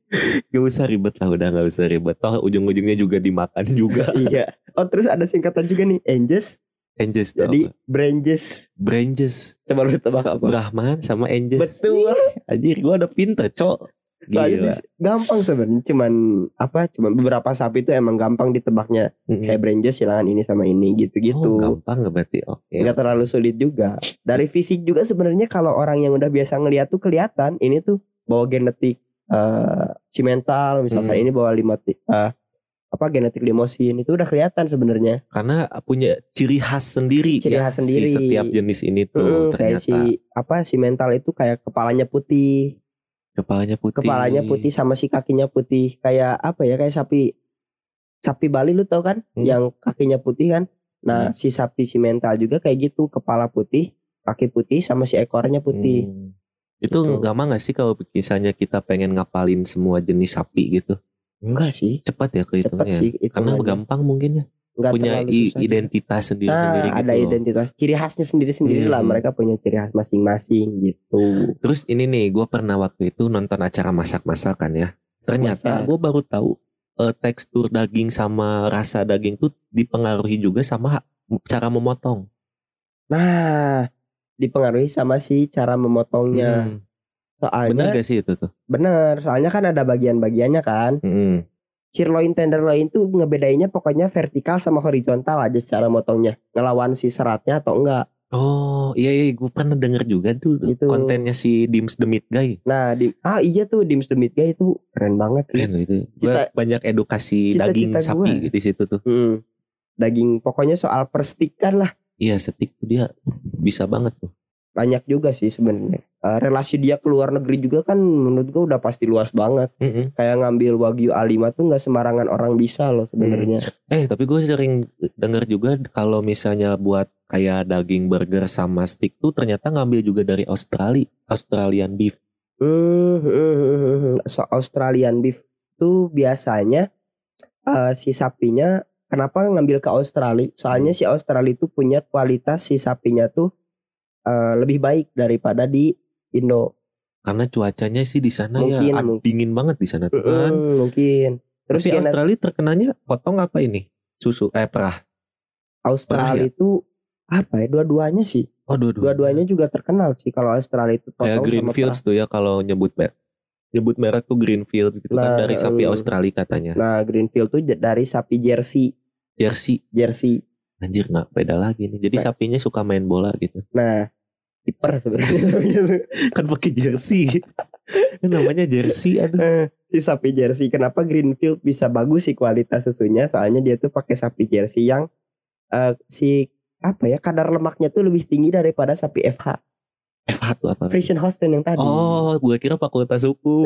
gak usah ribet lah udah gak usah ribet. Toh ujung-ujungnya juga dimakan juga. *laughs* iya. Oh terus ada singkatan juga nih. Angus Anges tuh Jadi apa? Branges. Branges. Coba lu tebak apa? Brahman sama Anges. Betul. Anjir gue udah pinter cok. Soalnya gampang sebenarnya cuman apa cuman beberapa sapi itu emang gampang ditebaknya Mm-mm. kayak Branges silangan ini sama ini gitu-gitu. Oh, gampang nggak berarti? Oke. nggak terlalu sulit juga. Dari fisik juga sebenarnya kalau orang yang udah biasa ngeliat tuh kelihatan ini tuh bawa genetik eh si mental misalkan Hmm. ini bawa limoti eh, apa genetik limosin itu udah kelihatan sebenarnya. Karena punya ciri khas sendiri. Ciri ya, khas sendiri. Si setiap jenis ini tuh Mm, kayak ternyata si apa si mental itu kayak kepalanya putih, kepalanya putih. kepalanya putih sama si kakinya putih kayak apa ya kayak sapi sapi Bali lu tau kan Hmm. yang kakinya putih kan. Nah Hmm. si sapi si mental juga kayak gitu kepala putih, kaki putih sama si ekornya putih. Hmm. Itu Gitu. gampang gak sih kalau misalnya kita pengen ngapalin semua jenis sapi gitu? Enggak sih. Cepat ya kehitungnya. sih ya? Karena gampang mungkin ya. Nggak punya susah. identitas sendiri-sendiri Nah, gitu. ada loh. identitas, ciri khasnya sendiri-sendiri lah. Hmm. Mereka punya ciri khas masing-masing gitu. Terus ini nih, gue pernah waktu itu nonton acara masak-masakan ya. Ternyata gue baru tahu eh, tekstur daging sama rasa daging tuh dipengaruhi juga sama cara memotong. Nah, dipengaruhi sama si cara memotongnya. Hmm. Soalnya Bener gak sih itu tuh? bener, soalnya kan ada bagian-bagiannya kan. Hmm. Sirloin tenderloin tuh ngebedainnya pokoknya vertikal sama horizontal aja secara motongnya. Ngelawan si seratnya atau enggak. Oh iya iya gue pernah denger juga tuh Itu. kontennya si Dims the Meat Guy. Nah, di ah iya tuh Dims the Meat Guy itu keren banget sih. Keren itu. Gua Cita- banyak edukasi cita-cita daging sapi gua. di situ tuh. Hmm. Daging pokoknya soal perstikan lah. Iya setik tuh dia bisa banget tuh. Banyak juga sih sebenarnya Eh, relasi dia ke luar negeri juga kan menurut gua udah pasti luas banget Mm-mm. kayak ngambil wagyu A5 tuh nggak sembarangan orang bisa loh sebenarnya Eh tapi gue sering denger juga kalau misalnya buat kayak daging burger sama stick tuh ternyata ngambil juga dari Australia, Australian beef. Hmm, hmm, hmm, hmm. so Australian beef tuh biasanya eh, si sapinya kenapa ngambil ke Australia soalnya si Australia itu punya kualitas si sapinya tuh eh, lebih baik daripada di Indo Karena cuacanya sih di sana Mungkin, ya mungkin. dingin banget di sana tuh kan. Hmm, mungkin terus Tapi Australia terkenanya potong apa ini? Susu eh perah. Australia Pernah itu apa ya dua-duanya sih Oh dua-dua. dua-duanya juga terkenal sih kalau Australia itu Kayak potong sama Greenfields tuh ya kalau nyebut merek. Nyebut merek tuh Greenfields gitu kan Nah, dari sapi em. Australia katanya. perah. Nah, Greenfield tuh dari sapi Jersey, Jersey. Jersey. Anjir nggak beda lagi nih. Jadi Nah. sapinya suka main bola gitu. Nah, kiper sebenarnya sapinya *laughs* tuh. kan pakai jersey. Kan namanya jersey aduh. Eh, si sapi Jersey. Kenapa Greenfield bisa bagus sih kualitas susunya? Soalnya dia tuh pakai sapi Jersey yang eh, si apa ya kadar lemaknya tuh lebih tinggi daripada sapi FH. FH tuh apa? Frisian Holstein yang tadi. Oh, gue kira fakultas hukum.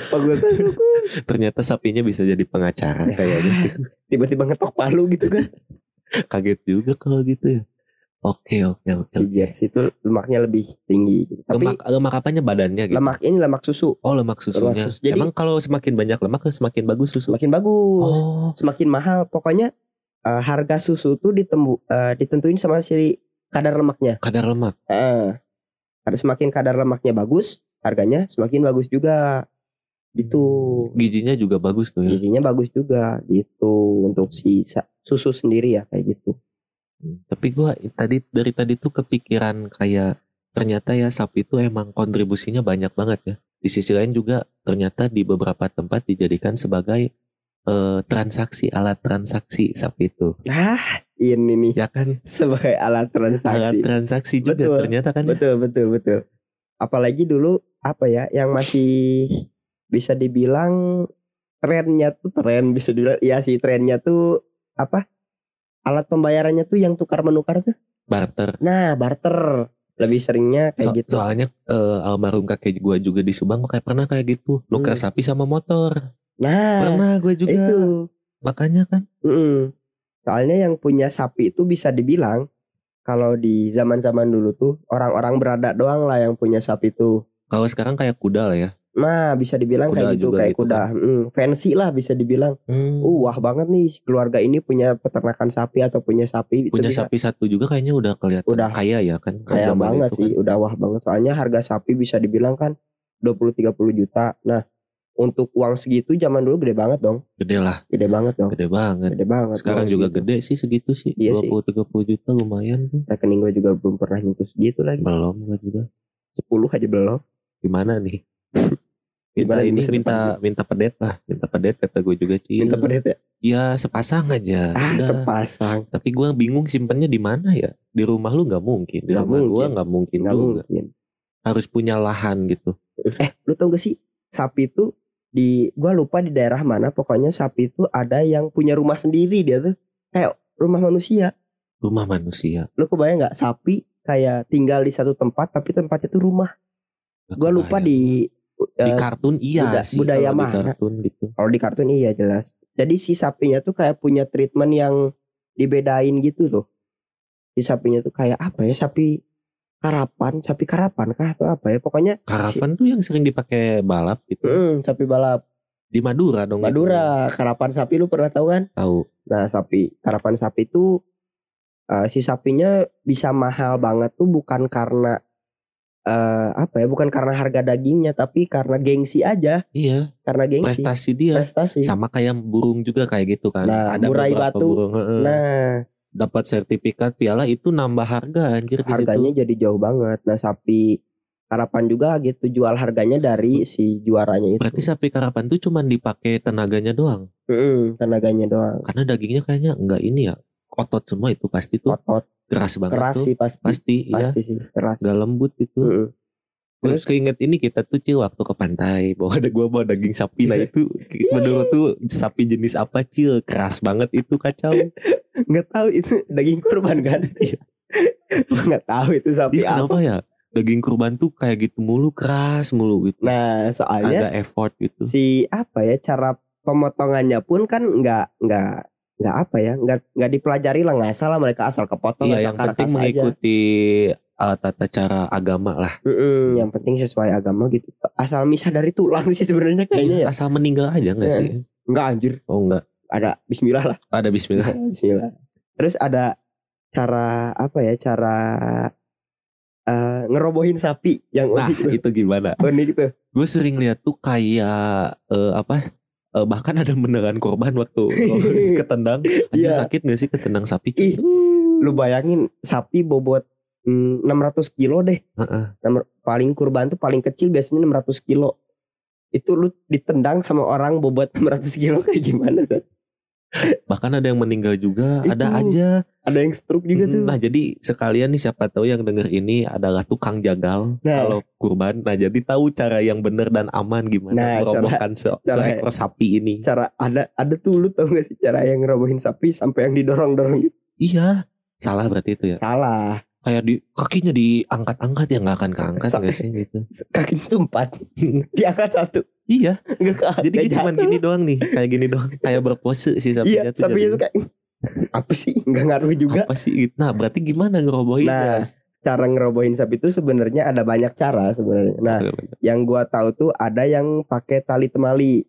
Fakultas hukum. *laughs* Ternyata sapinya bisa jadi pengacara kayaknya. *laughs* Tiba-tiba ngetok palu gitu kan. Kaget juga kalau gitu ya. Oke, oke, oke. Si Jersey itu lemaknya lebih tinggi. gitu. Tapi Lemak, lemak apanya badannya gitu? lemak ini lemak susu Oh, lemak susunya. susu. Jadi- Emang kalau semakin banyak lemak semakin bagus susu. semakin bagus, Oh, semakin mahal. Pokoknya eh, harga susu tuh eh, ditentuin sama si kadar lemaknya. kadar lemak. Heeh. Ada semakin kadar lemaknya bagus, harganya semakin bagus juga. Itu Gizinya juga bagus tuh ya. gizinya bagus juga gitu untuk si susu sendiri ya kayak gitu. Hmm, Tapi gua tadi dari tadi tuh kepikiran kayak ternyata ya sapi itu emang kontribusinya banyak banget ya. Di sisi lain juga ternyata di beberapa tempat dijadikan sebagai eh, transaksi alat transaksi sapi itu. Nah, ini nih Ya kan? sebagai alat Alat transaksi. transaksi juga Betul. ternyata kan. ya. Betul, betul, betul. Apalagi dulu apa ya yang masih bisa dibilang trennya tuh tren bisa dibilang ya sih trennya tuh apa? Alat pembayarannya tuh yang tukar menukar tuh. Barter. Nah, barter. Lebih seringnya kayak So- gitu. Soalnya eh, almarhum kakek gua juga di Subang kayak pernah kayak gitu. Nuker Hmm. sapi sama motor. Nah, Pernah gue juga. itu. Makanya kan. Mm-mm. Soalnya yang punya sapi itu bisa dibilang kalau di zaman-zaman dulu tuh orang-orang berada doang lah yang punya sapi itu. Kalau sekarang kayak kuda lah ya. Nah, bisa dibilang Kuda kayak gitu kayak gitu kuda. Mm, fancy lah bisa dibilang. Hmm. Uh, wah banget nih keluarga ini punya peternakan sapi atau punya sapi itu punya bisa sapi satu juga kayaknya udah kelihatan Udah. kaya ya kan kaya banget itu sih, kan. udah wah banget. Soalnya harga sapi bisa dibilang kan 20 30 juta. Nah, untuk uang segitu zaman dulu gede banget dong. Gede lah, Gede banget dong. gede banget. Gede banget. Sekarang juga segitu. gede sih segitu sih. Iya sih. 20 30 juta lumayan tuh. Rekening gue juga belum pernah nyentuh segitu lagi. Belum gua juga. 10 aja belum. Gimana nih? *laughs* Minta di ini minta minta pedet lah, minta pedet kata gue juga sih. Minta pedet ya. Ya sepasang aja. Ah, Udah. sepasang. Tapi gue bingung simpennya di mana ya? Di rumah lu nggak mungkin, di rumah gue nggak mungkin Nggak juga. mungkin. Harus punya lahan gitu. Eh, lu tau gak sih sapi itu di gua lupa di daerah mana pokoknya sapi itu ada yang punya rumah sendiri dia tuh kayak rumah manusia. Rumah manusia. Lu kebayang nggak sapi kayak tinggal di satu tempat tapi tempatnya itu rumah. Gua lupa kebayang. Di di eh, kartun iya buda- sih budaya kalau di mana? kartun gitu. kalau di kartun iya jelas. Jadi si sapinya tuh kayak punya treatment yang dibedain gitu loh. Si sapinya tuh kayak apa ya sapi karapan, sapi karapan kah atau apa ya? Pokoknya Karavan tuh yang sering dipakai balap gitu. mm, sapi balap. Di Madura dong. itu. Madura, karapan sapi lu pernah tahu kan? Tahu. Nah, sapi karapan sapi itu eh, si sapinya bisa mahal banget tuh bukan karena eh apa ya? Bukan karena harga dagingnya, tapi karena gengsi aja, Iya, karena gengsi. prestasi dia. Prestasi. Sama kayak burung juga kayak gitu kan. Nah, Ada murai batu. burung. Nah, dapat sertifikat piala itu nambah harga anjir di harganya jadi jauh banget. Nah, sapi karapan juga gitu jual harganya dari si juaranya itu. Berarti sapi karapan tuh cuman dipakai tenaganya doang. Mm-mm, tenaganya doang. Karena dagingnya kayaknya enggak ini ya. Otot semua itu pasti tuh Otot keras banget keras tuh. sih pasti. Pasti, iya. Pasti sih keras. Gak lembut itu. Mm-mm. Terus keinget ini kita tuh cil waktu ke pantai bawa ada gua bawa daging sapi lah itu menurut tuh sapi jenis apa cil keras banget itu kacau *laughs* Nggak tahu itu daging kurban kan? *laughs* Gua Nggak tahu itu sapi apa. kenapa ya daging kurban tuh kayak gitu mulu keras mulu gitu Nah, soalnya agak effort gitu si apa ya cara pemotongannya pun kan nggak nggak nggak apa ya nggak nggak dipelajari lah nggak salah mereka asal kepotong iya asal yang penting aja. mengikuti uh, tata cara agama lah. Mm-mm, yang penting sesuai agama gitu. Asal misah dari tulang sih sebenarnya kayaknya ya. asal meninggal aja nggak Iya. sih? Nggak anjir. Oh enggak ada Bismillah lah. Ada Bismillah. Bismillah. Terus ada cara apa ya cara eh, ngerobohin sapi yang nah unik itu gimana? Unik tuh. Gue sering lihat tuh kayak eh, apa eh, bahkan ada beneran korban waktu *laughs* ketendang aja Iya. sakit gak sih ketendang sapi Ih, lu bayangin sapi bobot mm, 600 kilo deh Heeh. Nomor- paling kurban tuh paling kecil biasanya 600 kilo itu lu ditendang sama orang bobot 600 kilo kayak gimana tuh? bahkan ada yang meninggal juga Itu. ada aja ada yang stroke juga tuh. Nah jadi sekalian nih siapa tahu yang denger ini adalah tukang jagal. Nah. kalau kurban nah jadi tahu cara yang benar dan aman gimana Nah, merobohkan se- cara- seekor sapi ini. cara ada ada tuh lu tau gak sih cara yang ngerobohin sapi sampai yang didorong dorong gitu? Iya salah berarti itu ya. Salah. Kayak di kakinya diangkat-angkat ya nggak akan keangkat Sa- nggak sih gitu. *laughs* kakinya tuh empat. *laughs* Diangkat satu. Iya. Ke jadi jatuh. gini doang nih kayak gini doang. Kayak berpose sih sapinya iya sapinya tuh kayak "Ih, apa sih? Nggak ngaruh juga. Apa sih? Nah berarti gimana ngerobohin Nah, cara ngerobohin sapi itu sebenarnya ada banyak cara sebenarnya. Nah yang gua tahu tuh ada yang pakai tali temali.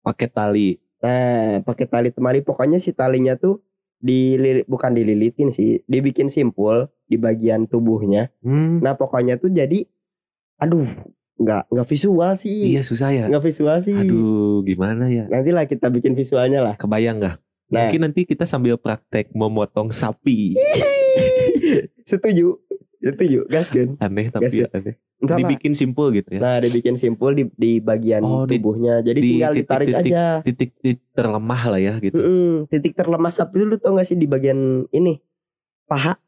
Pakai tali? Nah, pakai tali temali. Pokoknya si talinya tuh dilili bukan dililitin sih, dibikin simpul di bagian tubuhnya. hmm, Nah, pokoknya tuh jadi aduh, nggak nggak visual sih. iya susah ya. Nggak visual sih. aduh gimana ya? Nantilah kita bikin visualnya lah. kebayang nggak Nah. mungkin nanti kita sambil praktek memotong sapi *laughs* Setuju. Setuju, gas kan? aneh tapi Gas, ya, aneh Enggak dibikin simpel gitu ya Nah, dibikin simpul di di bagian Oh, tubuhnya. Jadi di tinggal ditarik titik-titik aja. titik-titik terlemah lah ya gitu Mm-mm, titik terlemah sapi itu lu tau gak sih di bagian ini? Paha.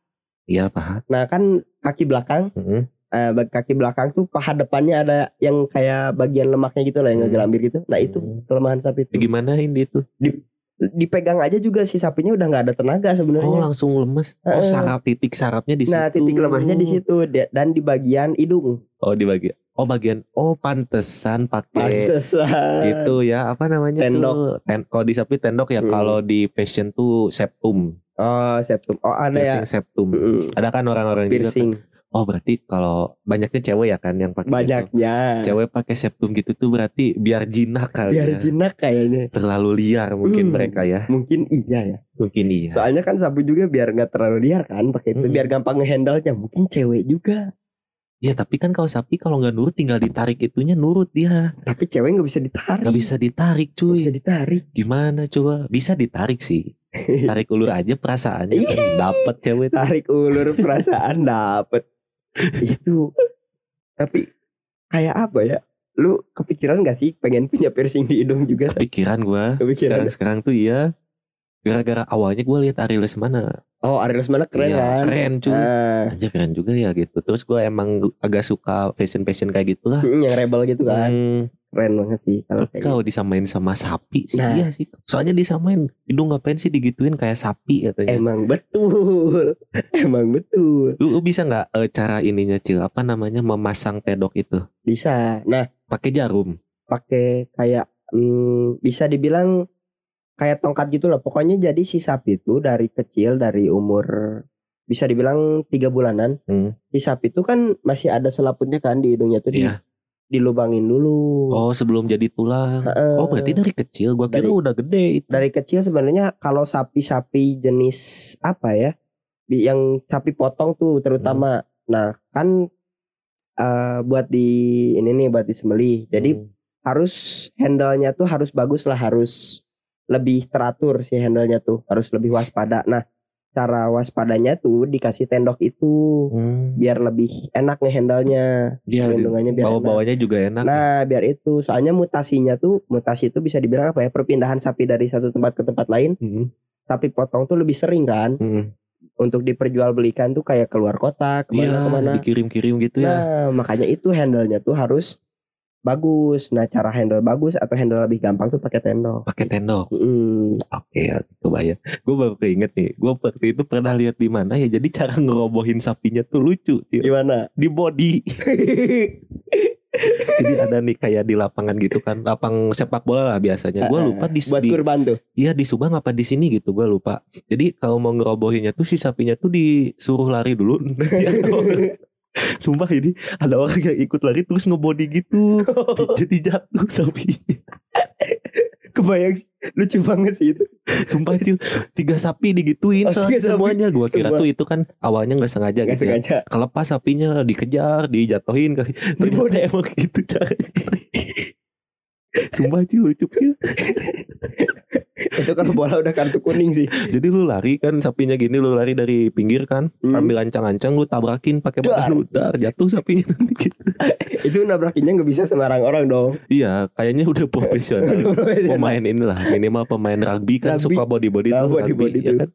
iya paham Nah, kan kaki belakang Mm-mm. eh, bag- kaki belakang tuh paha depannya ada yang kayak bagian lemaknya gitu lah yang Hmm. ngegelambir gitu. Nah itu Hmm. kelemahan sapi Ya, itu. gimana ini tuh Dipegang aja juga si sapinya udah nggak ada tenaga oh sebenarnya. langsung lemes oh Heeh. saraf titik sarafnya di situ nah titik lemahnya di situ dan di bagian hidung. oh di bagian oh bagian oh pantesan pakai Pantesan. itu ya apa namanya Tendok. tuh Ten, kalau di sapi tendok ya Hmm. kalau di passion tuh septum Oh septum. Oh ada ya. septum Mm-mm. ada kan orang-orang juga Piercing. kan, oh berarti kalau banyaknya cewek ya kan yang pakai itu. Banyaknya. cewek pakai septum gitu tuh berarti biar jinak kali ya Biar jinak kayaknya. terlalu liar mungkin Hmm. mereka ya Mungkin iya ya. mungkin iya Soalnya kan sapi juga biar nggak terlalu liar kan pakai itu. Mm-mm. Biar gampang ngehandle nya. Mungkin cewek juga. Ya tapi kan kalau sapi kalau nggak nurut tinggal ditarik itunya nurut dia. Tapi cewek nggak bisa ditarik. Nggak bisa ditarik cuy. bisa ditarik. Gimana coba? Bisa ditarik sih. *laughs* Tarik ulur aja perasaannya kan dapat cewek. Tarik ulur perasaan dapet. Itu. Tapi kayak apa ya? Lu kepikiran gak sih pengen punya piercing di hidung juga? Kepikiran gua. Kepikiran. Sekarang sekarang tuh iya. Gara-gara awalnya gue lihat Ari Lesmana. Oh, Ari Lesmana keren Iya, kan? Keren cuy. Ah, Aja keren juga ya gitu. Terus gue emang agak suka fashion-fashion kayak gitulah. mm, yang rebel gitu kan. Hmm, Keren banget sih kalau kayak kalau disamain sama sapi sih Nah. iya sih. Soalnya disamain hidung ngapain sih digituin kayak sapi gitu. katanya. Emang betul. *laughs* Emang betul. Lu, lu bisa nggak eh, cara ininya cil apa namanya memasang tedok itu Bisa. Nah, pakai jarum? pakai kayak hmm, bisa dibilang kayak tongkat gitu lah. Pokoknya jadi si sapi itu dari kecil dari umur bisa dibilang tiga bulanan. Hmm. Si sapi itu kan masih ada selaputnya kan di hidungnya tuh di, Iya. Dilubangin dulu. Oh sebelum jadi tulang. Heeh. Oh berarti dari kecil. Gua kira Dari- udah gede itu. dari kecil sebenarnya kalau sapi-sapi jenis apa ya yang sapi potong tuh terutama nah kan eh, buat di ini nih buat disembelih jadi Hmm. harus handle-nya tuh harus bagus lah harus lebih teratur si handle-nya tuh harus lebih waspada nah cara waspadanya tuh dikasih tendok itu Hmm. biar lebih enak ngehandle-nya Dia perlindungannya biar bawa enak. bawanya juga enak. Nah, biar itu soalnya mutasinya tuh mutasi itu bisa dibilang apa ya? Perpindahan sapi dari satu tempat ke tempat lain. Hmm. Sapi potong tuh lebih sering kan Hmm. untuk diperjualbelikan tuh kayak keluar kota, ke mana Iya dikirim-kirim gitu ya. Nah, makanya itu handle-nya tuh harus bagus. Nah, cara handle bagus atau handle lebih gampang tuh pakai tendok. Pakai tendok. Mm. Oke ya kebayang Gue baru keinget nih Gue waktu itu pernah lihat di mana ya Jadi cara ngerobohin sapinya tuh lucu Cil. Gimana? Di body *laughs* Jadi ada nih kayak di lapangan gitu kan Lapang sepak bola lah biasanya Gue lupa di, Buat di kurban tuh. Iya di Subang apa di sini gitu Gue lupa Jadi kalau mau ngerobohinnya tuh Si sapinya tuh disuruh lari dulu *laughs* Sumpah ini Ada orang yang ikut lari Terus ngebody gitu *laughs* Jadi jatuh sapinya Kebayang. Lucu banget sih itu. Sumpah Cil Tiga sapi digituin Oh, tiga sapi. semuanya Gue kira Semua. tuh itu kan Awalnya gak sengaja Gak gitu ya sengaja. Kelepas sapinya Dikejar Dijatuhin kali Ternyata emang gitu caranya *laughs* Sumpah Cil lucu *laughs* itu kalau bola udah kartu kuning sih. Jadi lu lari kan Sapinya gini Lu lari dari pinggir kan Hmm. Ambil ancang-ancang Lu tabrakin pakai Dar. baju Dar Jatuh sapinya nanti gitu. *laughs* itu nabrakinnya nggak bisa sembarang orang dong. Iya Kayaknya udah *laughs* profesional Pemain inilah Minimal pemain rugby kan Rugby. Suka body-body Ah, tuh body-body rugby, ya kan?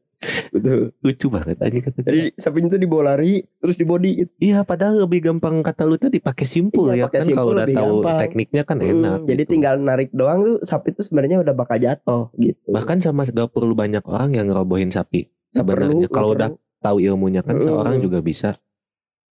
Betul. Lucu banget aja kata Jadi sapinya tuh dibawa lari terus di body gitu. Iya padahal lebih gampang kata lu tadi pakai simpul Iya, ya kan kalau udah tahu gampang. tekniknya kan Hmm, enak. jadi gitu. tinggal narik doang lu sapi itu sebenarnya udah bakal jatuh gitu. bahkan sama gak perlu banyak orang yang ngerobohin sapi sebenarnya. Kalau udah tahu ilmunya kan Hmm. seorang juga bisa.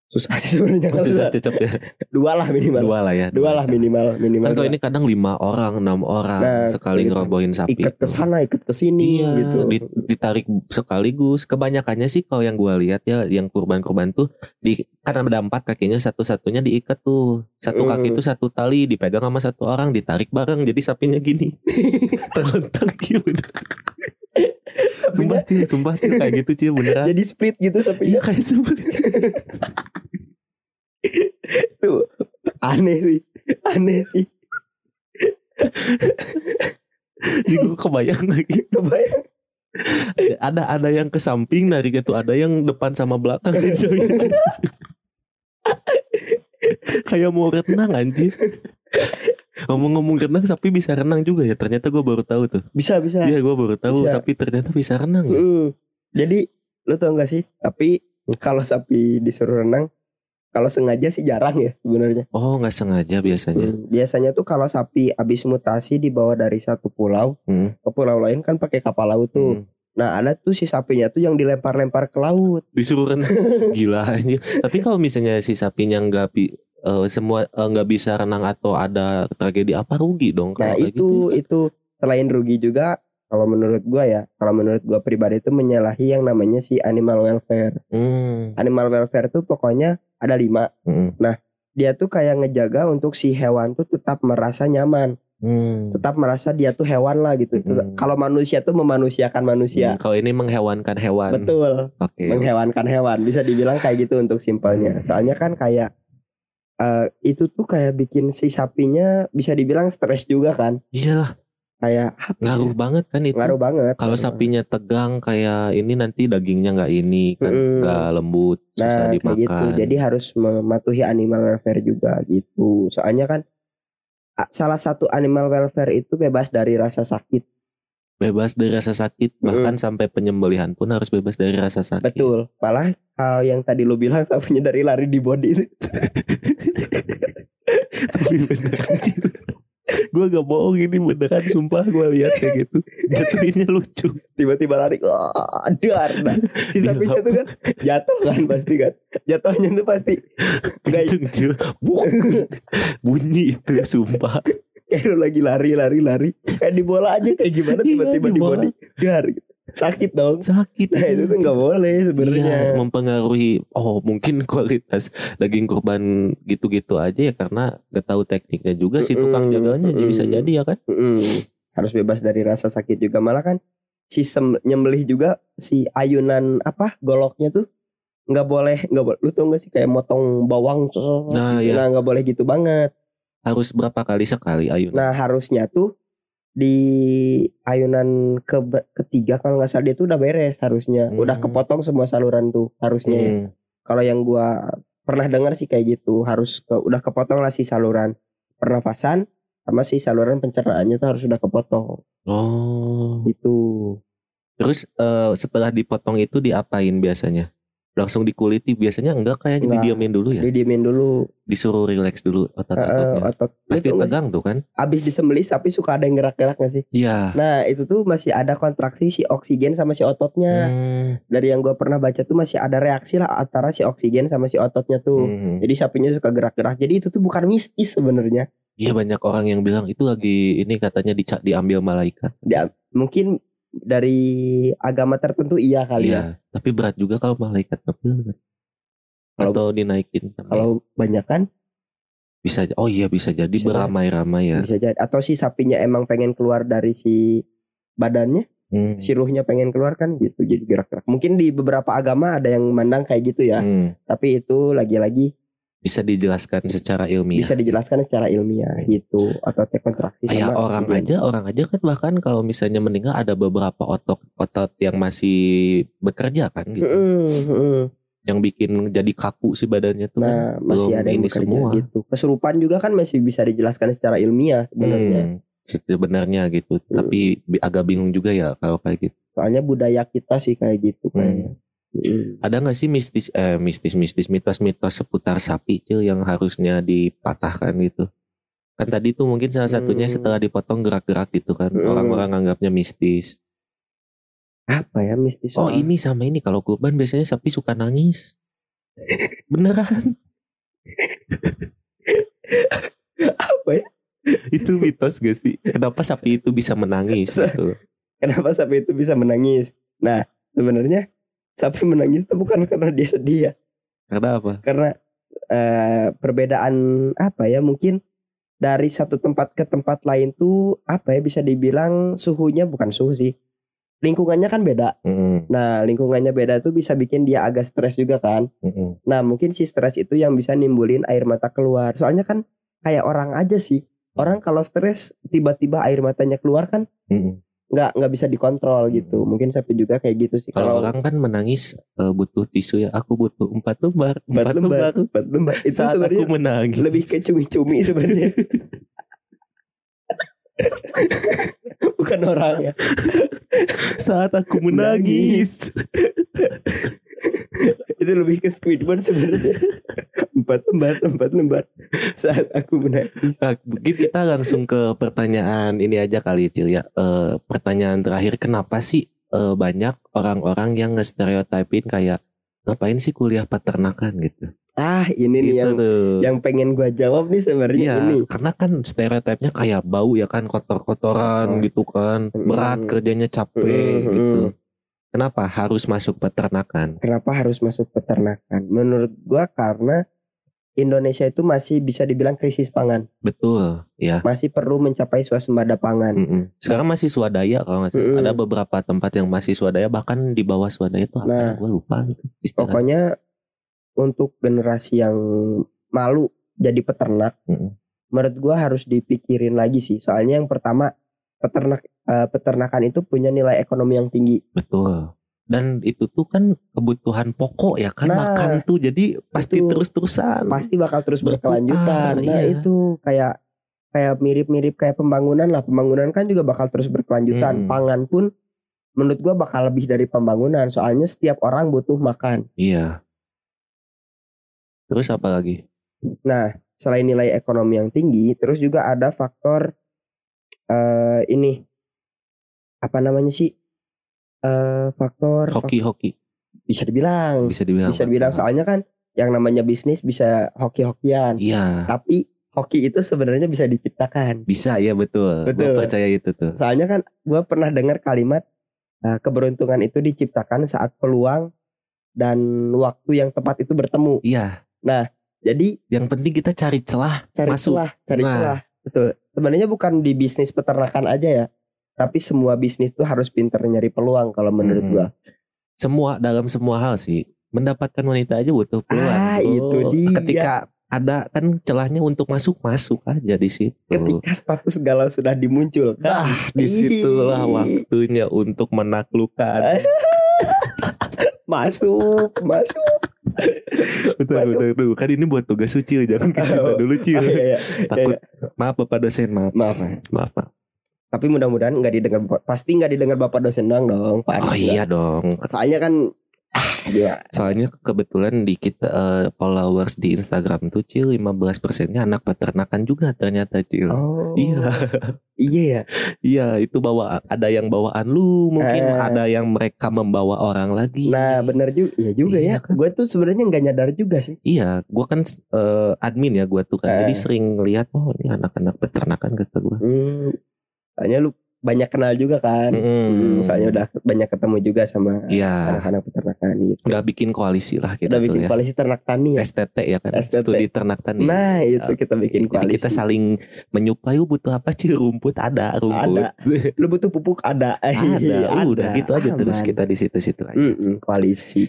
Susah sih sebenarnya Susah cecep ya. dua lah minimal. Dua, Dua lah ya. lah minimal minimal. Kan kalau dua. ini kadang lima orang, enam orang Nah, sekali ngerobohin sapi. ikat ke sana, ikat ke sini Iya, gitu. di- ditarik sekaligus. Kebanyakannya sih kalau yang gua lihat ya, yang kurban-kurban tuh di kan ada empat kakinya satu-satunya diikat tuh. Satu Hmm. kaki itu satu tali dipegang sama satu orang ditarik bareng jadi sapinya gini. *laughs* Terlentang gitu. Sumpah cil, sumpah cil kayak gitu cil beneran. Jadi split gitu Iya sapinya kayak sebenarnya. *laughs* tuh. Aneh sih. Aneh sih. Jadi gua kebayang lagi. Kebayang. Ada ada yang ke samping dari gitu, ada yang depan sama belakang sih. Kayak mau renang anjir. Ngomong-ngomong renang sapi bisa renang juga ya. Ternyata gue baru tahu tuh. Bisa bisa. Iya gue baru tahu Bisa. sapi ternyata bisa renang ya. Mm. Jadi lu tau gak sih? Tapi kalau sapi disuruh renang, kalau sengaja sih jarang ya sebenarnya. Oh nggak sengaja biasanya. Hmm, Biasanya tuh kalau sapi habis mutasi dibawa dari satu pulau Hmm. ke pulau lain kan pakai kapal laut tuh. Hmm. Nah ada tuh si sapinya tuh yang dilempar-lempar ke laut. Disuruh renang. *laughs* Gila anjir. Tapi kalau misalnya si sapinya nggak bi eh, semua eh, nggak bisa renang atau ada tragedi apa rugi dong Nah itu gitu. itu selain rugi juga kalau menurut gua ya, kalau menurut gua pribadi itu menyalahi yang namanya si animal welfare. Hmm. Animal welfare tuh pokoknya ada lima. Hmm. Dia tuh kayak ngejaga untuk si hewan tuh tetap merasa nyaman. Hmm. tetap merasa dia tuh hewan lah gitu. Hmm. Kalau manusia tuh memanusiakan manusia. Hmm, Kalau ini menghewankan hewan. Betul, Oke. menghewankan hewan. Bisa dibilang kayak gitu untuk simpelnya. Hmm. Soalnya kan kayak eh, itu tuh kayak bikin si sapinya bisa dibilang stres juga kan. Iyalah, Kayak ya? ngaruh banget kan itu. ngaruh banget. Kalau sapinya tegang kayak ini nanti dagingnya nggak ini kan nggak lembut, susah Nah, kayak dimakan. gitu. Jadi harus mematuhi animal welfare juga gitu. Soalnya kan salah satu animal welfare itu bebas dari rasa sakit. bebas dari rasa sakit, bahkan sampai penyembelihan pun harus bebas dari rasa sakit. Betul. Malah hal yang tadi lu bilang *laughs* sapinya dari lari di body itu. *laughs* Tapi bener anjir. Gue gak bohong ini beneran sumpah gue lihat kayak gitu. Jatuhinnya lucu. tiba-tiba lari wah dar nah. si sapinya tuh kan jatuh kan pasti kan jatuhnya tuh pasti Kenceng. Bunyi itu sumpah. kayak lagi lari lari lari kayak di bola aja kayak gimana Iya, tiba-tiba di di bola. body dar gitu. Sakit dong Sakit. nah itu tuh nggak boleh sebenarnya Iya, mempengaruhi. Oh, mungkin *laughs* kualitas daging kurban gitu-gitu aja ya karena gak tahu tekniknya juga si tukang jaganya mm-mm. bisa jadi ya kan. Mm-mm. harus bebas dari rasa sakit juga malah kan si sem- nyembelih juga si ayunan apa goloknya tuh nggak boleh nggak boleh lu tau gak sih kayak motong bawang Nah, gitu. iya. nah nggak boleh gitu banget Harus berapa kali sekali ayunan? Nah harusnya tuh di ayunan ke ketiga kalau nggak salah dia tuh udah beres harusnya, Hmm. udah kepotong semua saluran tuh harusnya. ya. Hmm. Kalau yang gua pernah dengar sih kayak gitu, harus ke, udah kepotong lah si saluran pernafasan sama si saluran pencernaannya tuh harus udah kepotong. Oh. Itu Terus eh, setelah dipotong itu diapain biasanya? Langsung dikuliti biasanya enggak kayaknya Enggak. didiemin dulu ya. didiemin dulu. Disuruh relax dulu Eh, otot-ototnya. otot. Pasti nggak tegang tuh kan? Abis disembelih sapi suka ada yang gerak-gerak gak sih? Iya. Nah itu tuh masih ada kontraksi si oksigen sama si ototnya. Hmm. Dari yang gua pernah baca tuh masih ada reaksi lah antara si oksigen sama si ototnya tuh. Hmm. Jadi sapinya suka gerak-gerak. Jadi itu tuh bukan mistis sebenarnya. Iya banyak orang yang bilang itu lagi ini katanya dica- diambil malaikat. Dia- Mungkin dari agama tertentu iya kali ya. Iya. Tapi berat juga kalau malaikat ngambil. Kalau- Atau dinaikin. Kalau banyak kan bisa oh iya bisa jadi Bisa beramai-ramai ya. bisa jadi. Atau si sapinya emang pengen keluar dari si badannya, Hmm. si ruhnya pengen keluar kan gitu. Jadi gerak-gerak. Mungkin di beberapa agama ada yang mandang kayak gitu ya. Hmm. Tapi itu lagi-lagi Bisa dijelaskan secara ilmiah. bisa dijelaskan secara ilmiah gitu. Atau kontraksi Kayak sama orang oksigen. aja, orang aja kan bahkan kalau misalnya meninggal ada beberapa otot otot yang masih bekerja kan gitu. Mm-mm, mm-mm. Yang bikin jadi kaku si badannya tuh kan. Nah, masih belum ada yang ini bekerja semua. gitu. Kesurupan juga kan masih bisa dijelaskan secara ilmiah sebenarnya. Hmm, sebenarnya gitu. Tapi bi- agak bingung juga ya kalau kayak gitu. Soalnya budaya kita sih kayak gitu kayaknya. Mm. Ada nggak sih mistis eh mistis mistis mitos-mitos seputar sapi Cil yang harusnya dipatahkan gitu? Kan tadi tuh mungkin salah satunya Hmm. setelah dipotong gerak-gerak gitu kan. Hmm. Orang-orang anggapnya mistis. Apa ya mistis? Oh soal- ini sama ini kalau kurban biasanya sapi suka nangis. Beneran? apa ya? itu mitos gak sih? Kenapa sapi itu bisa menangis gitu? Kenapa sapi itu bisa menangis? Nah, sebenarnya sapi menangis itu bukan karena dia sedih ya, Karena apa? karena eh, perbedaan apa ya? Mungkin dari satu tempat ke tempat lain tuh apa ya bisa dibilang suhunya bukan suhu sih. Lingkungannya kan beda. Mm, Nah, lingkungannya beda tuh bisa bikin dia agak stres juga kan. mm, mm. Nah, mungkin si stres itu yang bisa nimbulin air mata keluar. Soalnya kan kayak orang aja sih. Orang kalau stres tiba-tiba air matanya keluar kan Mm. Nggak nggak bisa dikontrol gitu. Mungkin sapi juga kayak gitu sih. Kalau orang kan menangis eh, butuh tisu ya. Aku butuh empat lembar. empat lembar, empat lembar. Itu Saat aku sebenarnya menangis. lebih ke cumi-cumi sebenarnya. *laughs* Bukan orang ya. saat aku menangis. Itu lebih ke Squidward sebenarnya. Empat lembar, empat lembar. Saat aku menangis. Nah, mungkin kita langsung ke pertanyaan ini aja kali Cil ya. Eh, pertanyaan terakhir kenapa sih eh, banyak orang-orang yang nge-stereotypin kayak ngapain sih kuliah peternakan gitu. Ah, ini nih gitu yang tuh. yang pengen gua jawab nih sebenarnya Iya, ini. karena kan stereotipnya kayak bau ya kan kotor-kotoran Oh. gitu kan, berat Mm. kerjanya capek Mm, gitu. Kenapa harus masuk peternakan? Kenapa harus masuk peternakan? Menurut gua karena Indonesia itu masih bisa dibilang krisis pangan, Betul, ya. masih perlu mencapai swasembada pangan. Mm-mm. Sekarang masih swadaya kalau nggak salah. Mm-mm. Ada beberapa tempat yang masih swadaya bahkan di bawah swadaya itu apa? Nah. Gue lupa gitu. Pokoknya untuk generasi yang malu jadi peternak, Mm-mm. menurut gua harus dipikirin lagi sih. Soalnya yang pertama peternak eh, peternakan itu punya nilai ekonomi yang tinggi. Betul. Dan itu tuh kan kebutuhan pokok ya kan Nah, makan tuh jadi pasti terus-terusan. Pasti bakal terus berkelanjutan. Nah, iya. itu kayak kayak mirip-mirip kayak pembangunan lah. Pembangunan kan juga bakal terus berkelanjutan. Hmm. Pangan pun menurut gua bakal lebih dari pembangunan. Soalnya setiap orang butuh makan. Iya. Terus apa lagi? Nah, selain nilai ekonomi yang tinggi, terus juga ada faktor eh ini apa namanya sih? Eh faktor Hoki-hoki bisa dibilang bisa dibilang. bisa dibilang betul. soalnya kan yang namanya bisnis bisa hoki-hokian. Iya. Tapi hoki itu sebenarnya bisa diciptakan. Bisa ya betul. Betul. Gua percaya itu tuh. Soalnya kan gue pernah dengar kalimat eh, keberuntungan itu diciptakan saat peluang dan waktu yang tepat itu bertemu. Iya. Jadi Yang penting kita cari celah cari masuk. celah, cari Nah. celah. Betul. Sebenarnya bukan di bisnis peternakan aja ya. Tapi semua bisnis tuh harus pinter nyari peluang kalau menurut Mm-mm. gua. Semua dalam semua hal sih. Mendapatkan wanita aja butuh peluang. Ah, itu dia. Ketika ada kan celahnya untuk masuk masuk aja di situ. Ketika status galau sudah dimunculkan. Nah, di situlah waktunya untuk menaklukkan. *laughs* Masuk, masuk. betul, Masuk. betul, betul. Kan ini buat tugas suci, jangan kita Oh. dulu cil. Ah, iya, iya. Takut. Maaf Bapak dosen, maaf. Maaf. Maaf, maaf. Tapi mudah-mudahan nggak didengar pasti nggak didengar bapak dosen doang dong. Pak Oh iya dong. Soalnya kan ah, gila. Soalnya kebetulan di kita eh, followers di Instagram tuh Cil 15 persennya anak peternakan juga ternyata Cil. Oh. Iya, Iya ya. *laughs* iya itu bawa ada yang bawaan lu mungkin Eh. ada yang mereka membawa orang lagi. Nah bener juga. Iya juga Iya ya. kan? Gue tuh sebenarnya nggak nyadar juga sih. Iya, gua kan eh, admin ya gua tuh kan. Jadi Eh. sering lihat oh ini anak-anak peternakan kata gua. Hmm. Soalnya lu banyak kenal juga kan. Hmm, soalnya udah banyak ketemu juga sama Iya, anak-anak peternakan gitu. udah bikin koalisi lah kita Udah bikin ya. koalisi ternak tani ya. STT ya kan, STT. studi ternak tani. Nah itu kita bikin Jadi koalisi. kita saling menyuplai "Lu butuh apa sih rumput ada rumput Ada. *laughs* Lu butuh pupuk ada. ada, *laughs* udah gitu aja terus Aman. kita di situ-situ aja. Mm-mm, koalisi.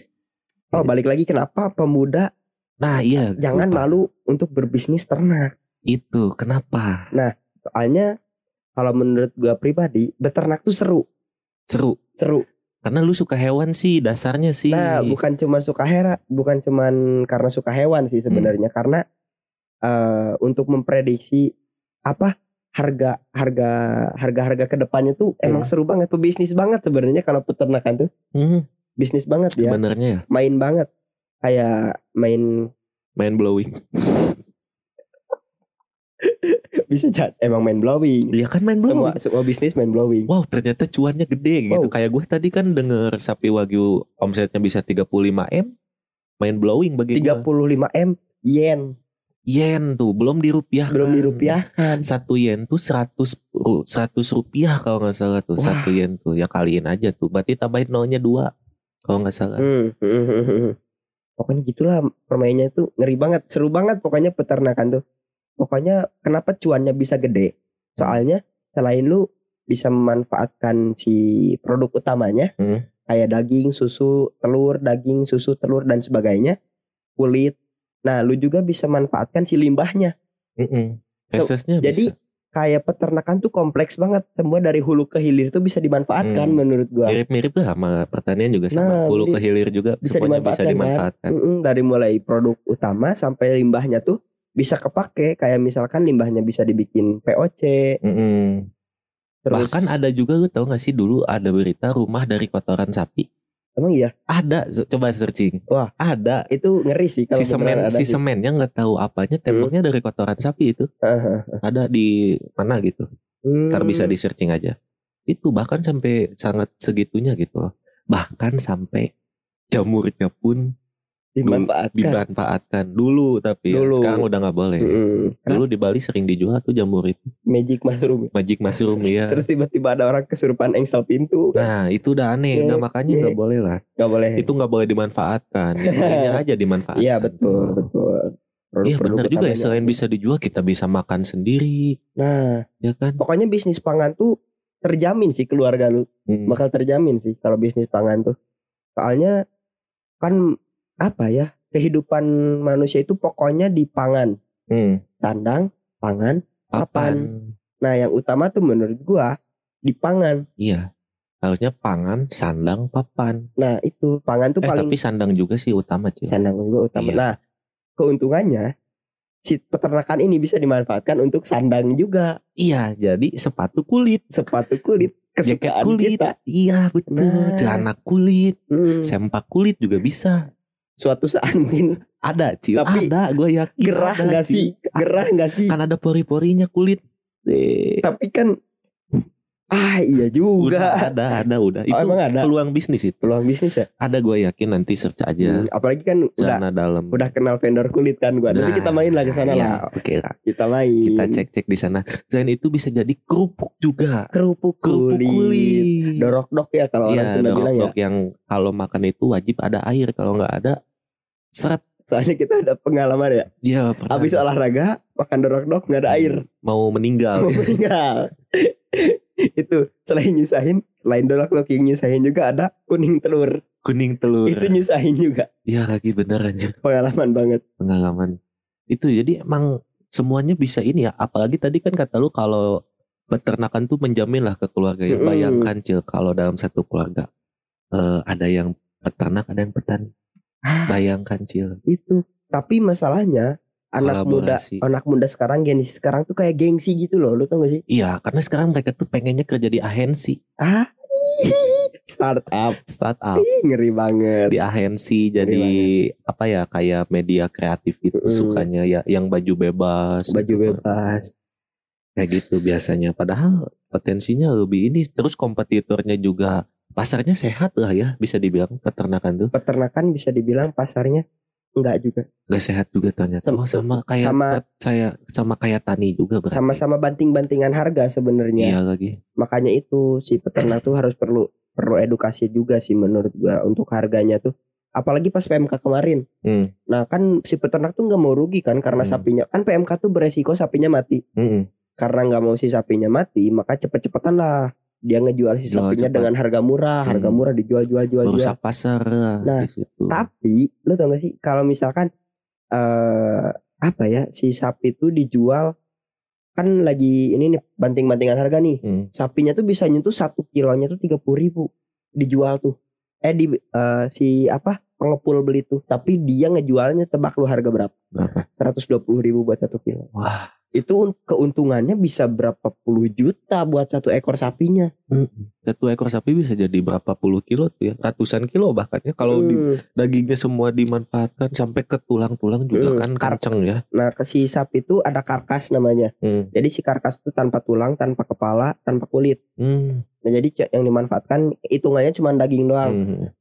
Oh balik lagi kenapa pemuda Nah iya jangan lupa. malu untuk berbisnis ternak. itu kenapa Soalnya kalau menurut gua pribadi beternak tuh seru, seru. Seru. karena lu suka hewan sih dasarnya sih. Nah, bukan cuma suka hera, bukan cuman karena suka hewan sih sebenarnya. Karena eh untuk memprediksi apa harga harga harga harga ke depannya tuh emang Hmm. seru banget. Pebisnis banget sebenarnya kalau peternakan tuh. Hmm, bisnis banget ya. Sebenarnya ya. Main banget. Kayak main main blowing. *laughs* *laughs* bisa cat emang main blowing Iya kan main semua blowing. semua bisnis main blowing Wow ternyata cuannya gede gitu. Wow. Kayak gue tadi kan denger sapi wagyu omsetnya bisa 35 m, main blowing bagi gua. 35 m yen yen tuh belum dirupiahkan. belum dirupiahkan Satu yen tuh 100 ru- 100 rupiah kalau nggak salah tuh Wah. satu yen tuh ya kaliin aja tuh. Berarti tambahin nolnya dua kalau nggak salah. Hmm, hmm, hmm, hmm, pokoknya gitulah permainnya itu ngeri banget seru banget pokoknya peternakan tuh pokoknya kenapa cuannya bisa gede soalnya selain lu bisa memanfaatkan si produk utamanya Hmm. kayak daging susu telur daging susu telur dan sebagainya kulit nah lu juga bisa manfaatkan si limbahnya Mm-mm. So, Fesesnya jadi bisa. kayak peternakan tuh kompleks banget semua dari hulu ke hilir tuh bisa dimanfaatkan Hmm. menurut gua mirip-mirip lah sama pertanian juga sama. Nah, Hulu ke hilir juga Bisa semuanya bisa dimanfaatkan, kan? dimanfaatkan. Dari mulai produk utama sampai limbahnya tuh bisa kepake kayak misalkan limbahnya bisa dibikin POC Mm-mm. terus Bahkan ada juga lu tau gak sih dulu ada berita rumah dari kotoran sapi. emang iya Ada, coba searching. Wah. ada. itu ngeri sih kalau Si semen, ada si sih. Hmm. semennya nggak tahu apanya, temboknya dari kotoran sapi itu. Ada di mana gitu. Hmm. Ntar bisa di searching aja. Itu bahkan sampai sangat segitunya gitu loh. Bahkan sampai jamurnya pun dimanfaatkan dimanfaatkan dulu tapi ya, Dulu. sekarang udah nggak boleh. Mm-mm. Dulu di Bali sering dijual tuh jamur itu magic mushroom magic mushroom ya. terus tiba-tiba ada orang kesurupan engsel pintu Nah itu udah aneh, Iya, nah makanya iya. nggak boleh lah. nggak boleh Itu nggak boleh dimanfaatkan, yang *laughs* aja dimanfaatkan. iya betul betul Iya benar juga ya. Selain bisa dijual, kita bisa makan sendiri, nah ya kan? pokoknya bisnis pangan tuh terjamin sih keluarga lu Hmm. bakal terjamin sih kalau bisnis pangan tuh. Soalnya kan apa ya kehidupan manusia itu pokoknya di pangan. Hmm. Sandang, pangan, Papan. Nah, yang utama tuh menurut gua di pangan. Iya. Harusnya pangan, sandang, papan. Nah, itu pangan tuh Eh paling tapi sandang juga sih utama cuy. sandang juga utama. Iya. Nah, keuntungannya si peternakan ini bisa dimanfaatkan untuk sandang juga, Iya, jadi sepatu kulit, sepatu kulit *laughs* jaket kesukaan kulit. kita. Iya betul. Nah. Celana kulit, Hmm, sempak kulit juga bisa. Suatu saat mungkin Ada Cil, Tapi ada. Gue yakin. gerah nggak sih? Gerah nggak sih? Kan ada pori-porinya kulit. Eh, Tapi kan ah iya udah juga. ada, ada, udah. Oh, Itu emang ada peluang bisnis itu. peluang bisnis ya. Ada gue yakin nanti search aja. Hmm, apalagi kan udah dalam. udah kenal vendor kulit kan. Nanti Nah, kita main lah ke sana iya, lah. Oke lah. Kita main. Kita cek-cek di sana. Selain itu bisa jadi kerupuk juga. kerupuk Kerupuk kulit. kulit. Dorok dok ya kalau orang Iya, Sunda bilang ya. dorok yang kalau makan itu wajib ada air. Kalau nggak ada, seret. Soalnya kita ada pengalaman ya. Pernah Habis olahraga makan dorok dok nggak ada air. mau meninggal. Mau meninggal. *laughs* itu selain nyusahin, selain dorok dok yang nyusahin juga ada kuning telur. Kuning telur. Itu nyusahin juga. Iya lagi bener anjir Pengalaman banget. pengalaman. Itu jadi emang semuanya bisa ini ya. Apalagi tadi kan kata lu kalau peternakan tuh menjamin lah ke keluarga ya. Mm-mm. Bayangkan cil kalau dalam satu keluarga eh, ada yang peternak, ada yang petani. *gasps* Bayangkan cil. Itu. Tapi masalahnya anak muda anak muda sekarang generasi sekarang tuh kayak gengsi gitu loh. Lu tau gak sih? Iya, karena sekarang mereka tuh pengennya kerja di agensi, Ah. *laughs* Startup. startup. Ih, ngeri banget. di agensi jadi apa ya kayak media kreatif itu Mm-mm. sukanya ya yang baju bebas Baju gitu bebas. kayak gitu biasanya padahal potensinya lebih ini terus kompetitornya juga pasarnya sehat lah ya bisa dibilang peternakan tuh Peternakan bisa dibilang pasarnya enggak juga. nggak sehat juga ternyata Sama- oh sama kayak sama- saya sama kayak tani juga berarti. Sama-sama banting-bantingan harga sebenarnya. iya lagi Makanya itu si peternak tuh harus perlu perlu edukasi juga sih menurut gua untuk harganya tuh. Apalagi pas PMK kemarin. Hmm. Nah kan si peternak tuh nggak mau rugi kan karena Hmm. sapinya kan PMK tuh beresiko sapinya mati. Mm-mm. Karena nggak mau si sapinya mati, maka cepet-cepetan lah dia ngejual si Jual sapinya dengan harga murah, harga Hmm. murah dijual jual jual jual. merusak pasar lah Nah, di situ Tapi lu tau gak sih kalau misalkan eh apa ya si sapi tuh dijual kan lagi ini nih banting-bantingan harga nih. Hmm. Sapinya tuh bisa nyentuh satu kilonya tuh tiga puluh ribu dijual tuh. Eh di eh, si apa pengepul beli tuh. Tapi dia ngejualnya tebak lu harga berapa? Berapa? Seratus dua puluh ribu buat satu kilo. wah Itu un- keuntungannya bisa berapa puluh juta buat satu ekor sapinya. satu ekor sapi bisa jadi berapa puluh kilo tuh ya ratusan kilo bahkan ya kalau di Hmm. dagingnya semua dimanfaatkan sampai ke tulang-tulang juga Hmm, kan kar- kenceng ya. Nah ke si sapi itu ada karkas namanya. Hmm. Jadi si karkas itu tanpa tulang, tanpa kepala, tanpa kulit. Hmm. Nah jadi yang dimanfaatkan hitungannya cuma daging doang.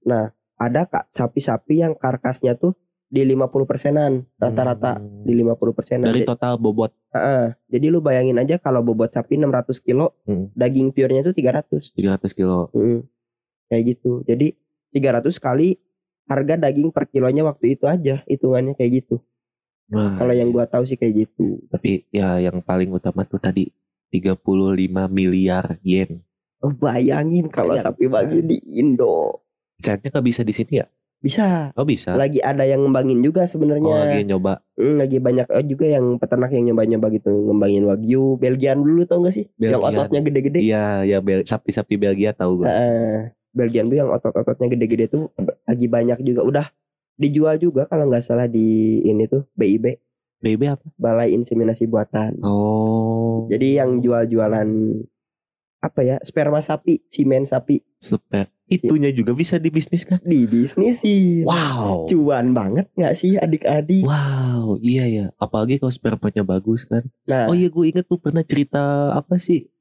Hmm. Ada kak sapi-sapi yang karkasnya tuh di 50 persenan rata-rata Hmm. di 50 persenan. dari total bobot. Heeh. Jadi lu bayangin aja kalau bobot sapi 600 kilo, Hmm. daging purenya tuh 300. 300 kilo. Mm. Kayak gitu. Jadi 300 kali harga daging per kilonya waktu itu aja hitungannya kayak gitu. Wah, Kalau yang gua tahu sih kayak gitu. tapi ya yang paling utama tuh tadi 35 miliar yen. Oh, bayangin kalau sapi bagi di Indo. Sayangnya nggak bisa di sini ya? Bisa. Oh bisa. Lagi ada yang ngembangin juga Oh, sebenarnya. lagi nyoba Hmm, lagi banyak oh, juga yang peternak yang nyoba-nyoba gitu ngembangin wagyu, Belgian dulu tau gak sih? Yang Belgian. ototnya gede-gede. Iya, ya Bel- sapi-sapi Belgia tahu gue. Heeh. Belgian tuh yang otot-ototnya gede-gede tuh lagi banyak juga udah dijual juga kalau nggak salah di ini tuh BIB BB apa? Balai Inseminasi Buatan. Oh. Jadi yang jual-jualan apa ya sperma sapi, simen sapi super. Itunya juga bisa dibisniskan. di bisnis sih. Wow. Cuan banget nggak sih adik-adik? Wow, iya ya. Apalagi kalau spermanya bagus kan. Nah, Oh iya, gue inget tuh pernah cerita apa sih?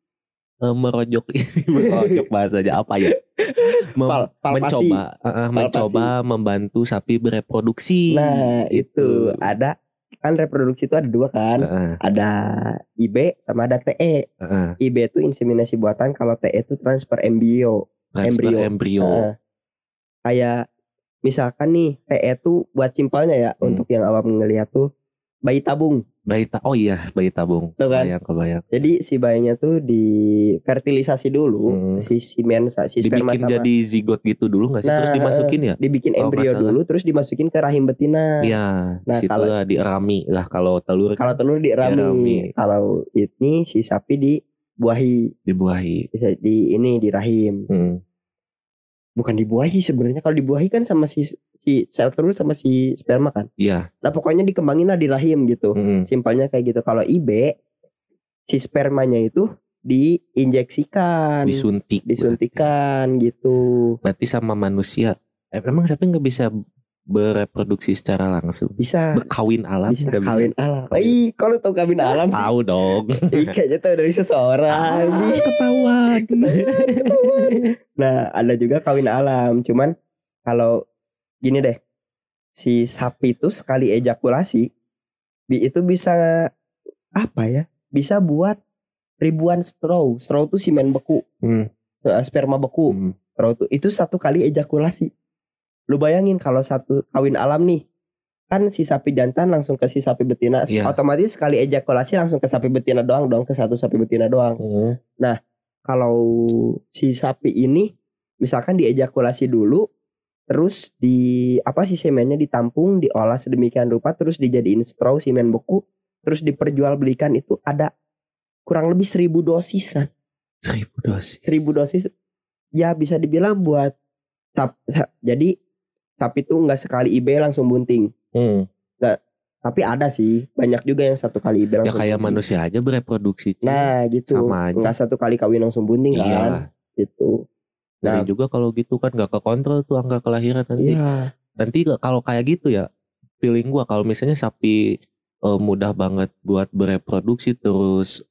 Eh, merojok ini, *laughs* merojok bahasanya apa ya? *laughs* Mem- Pal- palpasi. mencoba, eh, mencoba membantu sapi bereproduksi. nah itu Itu. ada kan reproduksi itu ada dua kan. Heeh, Ada IB sama ada TE. heeh. IB itu inseminasi buatan, kalau TE itu transfer embrio. Transfer Embrio. embrio. Heeh. kayak misalkan nih TE itu buat simpelnya ya Hmm. untuk yang awam ngeliat tuh bayi tabung. Bayi ta oh iya bayi tabung. Tuh kan? Kebayang kebayang. Jadi si bayinya tuh difertilisasi dulu Hmm. si semen si sperma Dibikin sama jadi zigot gitu dulu nggak sih? Terus Nah, dimasukin ya? dibikin kalau embrio dulu terus dimasukin ke rahim betina. Iya, Nah, situ kalau- lah dirami lah kalau telur Kalau telur dirami, Dirami. kalau ini si sapi dibuahi, dibuahi. di ini di rahim. Hmm. Bukan dibuahi sebenarnya kalau dibuahi kan sama si si sel telur sama si sperma kan. Iya. Nah pokoknya dikembangin lah di rahim gitu. Mm-mm. Simpelnya kayak gitu. Kalau IB si spermanya itu diinjeksikan, Disuntik. disuntikan gitu. Berarti sama manusia. Eh, emang sapi nggak bisa bereproduksi secara langsung? Bisa Berkawin alam bisa kawin alam. Kawin. Ih, kalau tahu kawin alam sih. Tahu dong. *laughs* Ih, kayaknya tahu dari seseorang. Ah, Ih, *laughs* ketahuan. Nah, ada juga kawin alam. Cuman kalau gini deh, si sapi itu sekali ejakulasi, bi- itu bisa apa ya? Bisa buat ribuan straw. Straw itu semen beku, Hmm. eh, sperma beku. Hmm. Straw itu itu satu kali ejakulasi. Lu bayangin kalau satu kawin alam nih, kan si sapi jantan langsung ke si sapi betina, Iya. otomatis sekali ejakulasi langsung ke sapi betina doang dong, ke satu sapi betina doang Hmm. kalau si sapi ini misalkan diejakulasi dulu terus di apa sih semennya ditampung diolah sedemikian rupa terus dijadiin straw semen beku terus diperjualbelikan itu ada kurang lebih seribu dosisan Seribu dosis. seribu dosis ya bisa dibilang buat sa- jadi sapi itu nggak sekali IB langsung bunting Hmm. tapi ada sih banyak juga yang satu kali IB Ya langsung kayak bunting. manusia aja bereproduksi. nah gitu Sama aja. nggak satu kali kawin langsung bunting kan Iyalah. gitu Ngeri Nah. juga kalau gitu kan nggak kekontrol tuh angka kelahiran nanti. Iya. Nanti kalau kayak gitu ya, feeling gua kalau misalnya sapi eh, mudah banget buat bereproduksi terus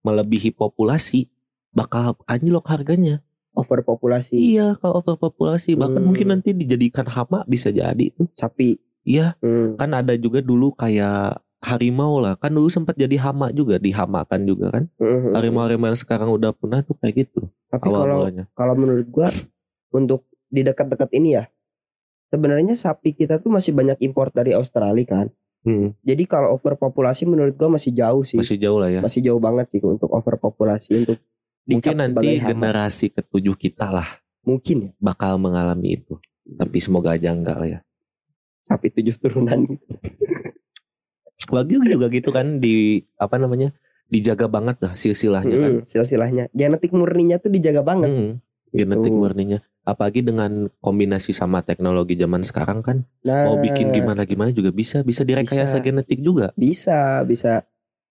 melebihi populasi, bakal anjlok harganya. overpopulasi Iya, kalau overpopulasi bahkan Hmm. mungkin nanti dijadikan hama bisa jadi tuh. sapi. Iya, Hmm. kan ada juga dulu kayak harimau lah, kan dulu sempat jadi hama juga, dihamakan juga kan. Hmm. Harimau-harimau yang sekarang udah punah tuh kayak gitu Tapi kalau awal-awalnya. kalau menurut gua untuk di dekat-dekat ini ya, sebenarnya sapi kita tuh masih banyak impor dari Australia kan. Hmm, Jadi kalau overpopulasi menurut gua masih jauh sih. masih jauh lah ya. Masih jauh banget sih untuk overpopulasi untuk Mungkin nanti hama. generasi ketujuh kita lah mungkin ya bakal mengalami itu. Tapi semoga aja enggak lah ya. sapi tujuh turunan. Wagyu juga gitu kan di apa namanya? dijaga banget lah silsilahnya kan. Hmm, silsilahnya. Genetik murninya tuh dijaga banget. Hmm, genetik Gitu. murninya. Apalagi dengan kombinasi sama teknologi zaman sekarang kan Nah, mau bikin gimana gimana juga bisa bisa direkayasa Bisa. genetik juga. bisa bisa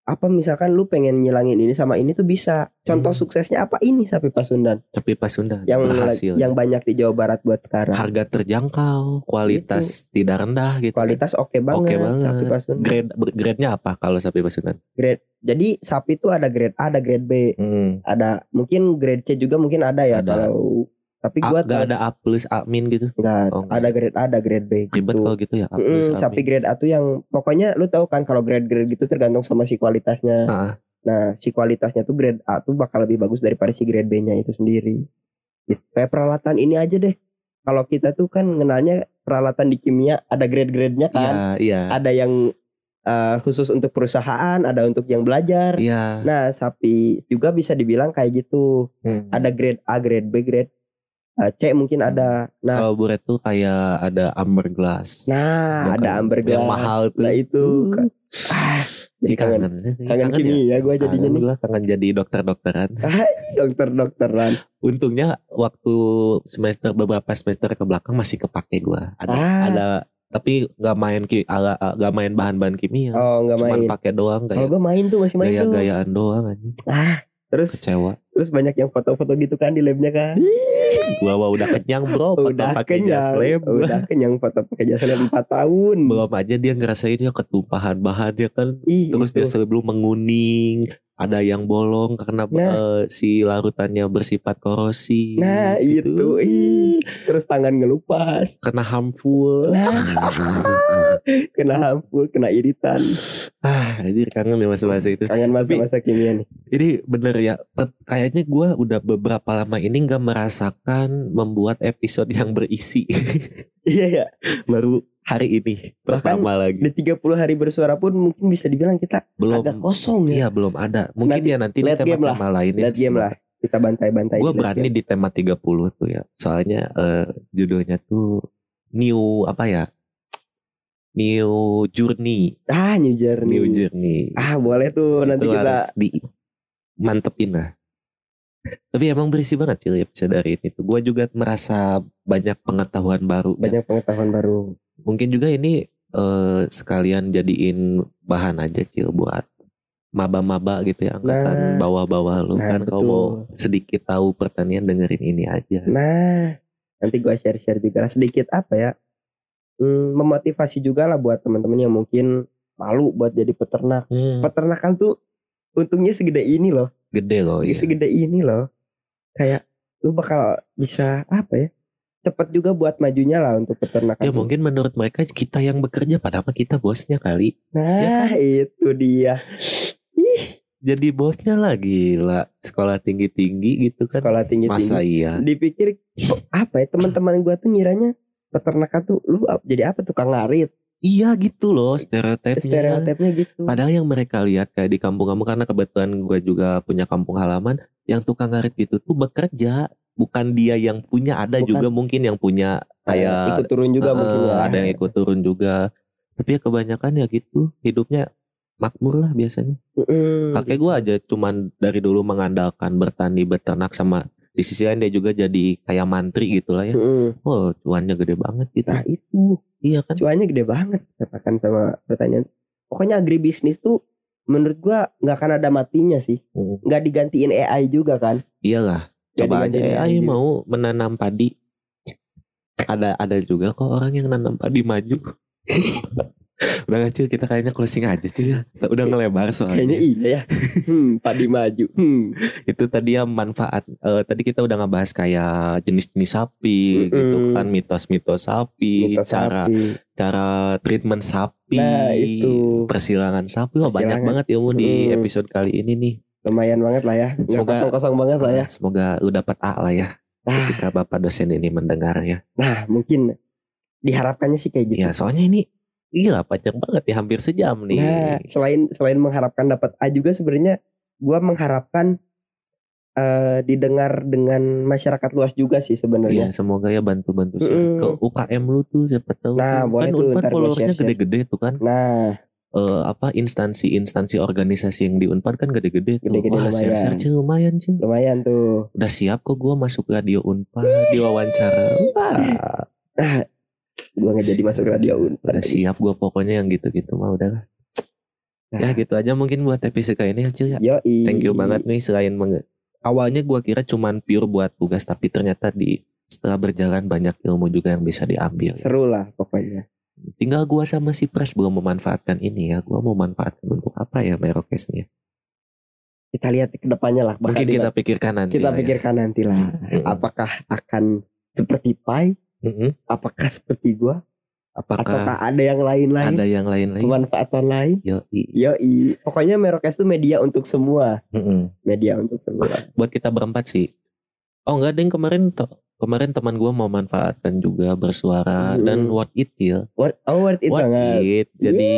apa misalkan lu pengen ngilangin ini sama ini tuh bisa contoh Hmm. suksesnya apa ini sapi pasundan Tapi pas Sunda yang berhasil. yang banyak di Jawa Barat buat sekarang harga terjangkau, kualitas tidak rendah gitu. kan. kualitas oke banget, banget. sapi pasundan Grade grade-nya apa kalau sapi pasundan? grade jadi sapi itu ada grade A ada grade B Hmm. ada mungkin grade C juga mungkin ada ya Ada. kalau tapi A, gua gak ada A plus A min gitu. nggak Oh, ada grade A ada grade B Ribet gitu. kalau gitu ya. A plus A sapi min. grade A tuh yang pokoknya lu tahu kan kalau grade-grade gitu tergantung sama si kualitasnya. Ah. Nah, si kualitasnya tuh grade A tuh bakal lebih bagus daripada si grade B-nya itu sendiri. Gitu. Kayak peralatan ini aja deh. Kalau kita tuh kan kenalnya peralatan di kimia ada grade-grade-nya Iya, kan. iya. Ada yang eh, khusus untuk perusahaan, ada untuk yang belajar. Iya. Nah, sapi juga bisa dibilang kayak gitu. Hmm. Ada grade A, grade B, grade eh, C mungkin ada. Nah, Kalau buret tuh kayak ada amber glass. nah Ya ada amber Yang glass. mahal tuh. Nah, itu Uh, ah, jadi kangen, kangen. kangen ya? kimia gue jadinya Kangen nih. gua kangen jadi dokter-dokteran. *laughs* Dokter-dokteran. Untungnya waktu semester beberapa semester ke belakang masih kepake gua. Ada Ah. ada tapi nggak main ki nggak main bahan-bahan kimia. Oh, nggak Cuman main. pakai doang Kalau gaya gue main tuh masih main tuh. gaya-gayaan doang anjing. Ah, terus Kecewa. Terus banyak yang foto-foto gitu kan di labnya kan. Gua wah, udah kenyang bro, foto udah pakai jas kenyang, lab. udah kenyang foto pakai jas lab 4 tahun. Belum aja dia ngerasain ya ketumpahan bahannya kan. Ih, Terus itu. dia selalu menguning, ada yang bolong karena Nah. eh, si larutannya bersifat korosi. Nah, gitu. itu. Ih, terus tangan ngelupas. Kena harmful. *laughs* Kena hampur, kena iritan. ah, jadi kangen ya masa-masa itu. Kangen masa-masa kimia nih. Ini bener ya, kayaknya gue udah beberapa lama ini nggak merasakan membuat episode yang berisi. *laughs* Iya ya. Baru hari ini Bahkan pertama lagi. Di 30 hari bersuara pun mungkin bisa dibilang kita Belum agak kosong Iya ya. belum ada. Mungkin Nanti ya nanti di tema-tema lain ya. Game lah. Kita bantai-bantai. Gue berani game. di tema 30 tuh ya. Soalnya eh, judulnya tuh New apa ya? New Journey. Ah, New Journey. New Journey. Ah, boleh tuh nanti Itu kita harus di mantepin lah. Tapi emang berisi banget sih episode dari ini tuh. Gue juga merasa banyak pengetahuan baru. ya. banyak pengetahuan baru. Mungkin juga ini eh, sekalian jadiin bahan aja cil buat maba-maba gitu ya angkatan Nah. bawah-bawah lu Nah, kan kalau mau sedikit tahu pertanian dengerin ini aja. Nah, nanti gua share-share juga lah sedikit apa ya? Hmm, memotivasi juga lah buat teman-teman yang mungkin malu buat jadi peternak. Hmm, Peternakan tuh untungnya segede ini loh. gede loh ya. Segede ini loh. Kayak lu bakal bisa apa ya? Cepat juga buat majunya lah untuk peternakan. Ya mungkin menurut mereka kita yang bekerja padahal kita bosnya kali. Nah, itu dia. Ih, Jadi bosnya lah gila. Sekolah tinggi-tinggi gitu kan. sekolah tinggi Masa iya? Dipikir kok apa ya teman-teman gua tuh ngiranya peternakan tuh lu jadi apa tukang ngarit Iya gitu loh stereotipnya. stereotipnya gitu. Padahal yang mereka lihat kayak di kampung-kampung karena kebetulan gue juga punya kampung halaman yang tukang ngarit gitu tuh bekerja bukan dia yang punya ada Bukan. juga mungkin yang punya kayak ikut turun juga eh, mungkin ya. ada yang ikut turun juga tapi ya kebanyakan ya gitu hidupnya makmur lah biasanya Mm-mm. kakek gue aja cuman dari dulu mengandalkan bertani beternak sama di sisi lain dia juga jadi kayak mantri gitu lah ya Mm-mm. oh cuannya gede banget gitu Nah itu iya kan cuannya gede banget katakan sama pertanyaan. Pokoknya agribisnis tuh menurut gua nggak akan ada matinya sih. Nggak digantiin AI juga kan? iyalah coba aja AI juga. mau menanam padi ada ada juga kok orang yang nanam padi maju *laughs* udah gak cuy kita kayaknya closing aja cuy ya. udah ngelebar soalnya Kayaknya iya ya. *laughs* Hmm, padi maju. Hmm. itu tadi ya manfaat eh, tadi kita udah ngebahas kayak jenis-jenis sapi Mm-mm. gitu kan mitos-mitos sapi Mitos cara sapi. cara treatment sapi Nah, itu. persilangan sapi wah banyak Persilangan. banget ilmu di Mm. episode kali ini nih Lumayan banget lah ya. Nggak Semoga- kosong-kosong banget lah ya. Ah, semoga lu dapat A lah ya Nah, ketika bapak dosen ini mendengar ya nah mungkin diharapkannya sih kayak gitu. Ya soalnya ini Iya panjang banget ya hampir sejam nih. Nah, selain selain mengharapkan dapat A juga sebenarnya gua mengharapkan eh didengar dengan masyarakat luas juga sih Iya sebenarnya. semoga ya bantu-bantu share Mm-mm. ke UKM lu tuh siapa tahu. Nah, tuh. boleh kan tuh, Unpad followersnya gede-gede tuh kan. Nah, Eh, apa instansi-instansi organisasi yang di Unpad kan gede-gede tuh. Gede-gede Wah lumayan. share-share cuy lumayan cuy. lumayan tuh. Udah siap kok gua masuk radio Unpad diwawancara. Nah, gua nggak jadi masuk radio Unpad. udah siap gua pokoknya yang gitu-gitu mah udah. lah. Nah. Ya gitu aja mungkin buat episode kali ini ya cuy ya. Yoi. Thank you banget nih selain menge- awalnya gua kira cuman pure buat tugas tapi ternyata di setelah berjalan banyak ilmu juga yang bisa diambil. Seru lah pokoknya. Tinggal gua sama si Pres belum memanfaatkan ini ya. Gua mau manfaatkan untuk apa ya Merokesnya? Kita lihat ke depannya lah. bakal Mungkin kita pikirkan nanti. kita lah ya. pikirkan nanti lah. Apakah akan seperti Pai? Apakah seperti gua? Apakah Ataukah ada yang lain-lain? ada yang lain lagi? Kemanfaatan lain? Yoi. Yoi. Pokoknya Merokes itu media untuk semua. Media untuk semua. Buat kita berempat sih. Oh enggak deng kemarin to- kemarin teman gua mau manfaatkan juga bersuara Mm-mm. dan worth it ya. Worth, oh worth it Worth banget. it. Jadi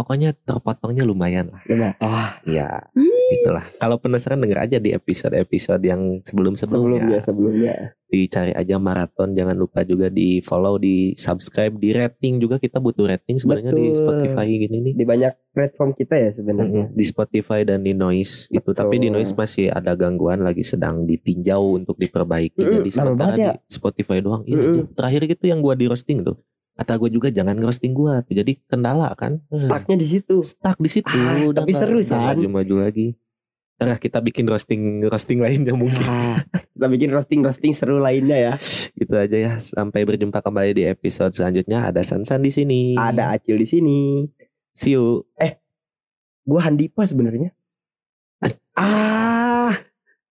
pokoknya terpotongnya lumayan lah. Coba. Ah, Ya, itulah. Kalau penasaran denger aja di episode-episode yang sebelum-sebelumnya. sebelumnya sebelumnya. Dicari aja maraton, jangan lupa juga di follow, di subscribe, di rating juga kita butuh rating sebenarnya di. Spotify gini nih. Di banyak platform kita ya sebenarnya. Mm-mm. Di Spotify dan di Noise gitu. Betul. Tapi di Noise masih ada gangguan lagi sedang ditinjau untuk diperbaiki. Mm-mm, Jadi sementara ya. di Spotify doang. Iya, Mm-mm. aja. Terakhir gitu yang gua di roasting tuh. Kata gue juga jangan ngerosting gua tuh. Jadi kendala kan. Stucknya di situ. stuck di situ. Ah, tapi seru, udah nggak San. Maju-maju lagi. Ntar kita bikin roasting roasting lainnya mungkin. Ah, *laughs* kita bikin roasting roasting seru lainnya ya. gitu aja ya. Sampai berjumpa kembali di episode selanjutnya. Ada Sansan di sini. Ada Acil di sini. See you. Gua Handipa sebenarnya. Ah,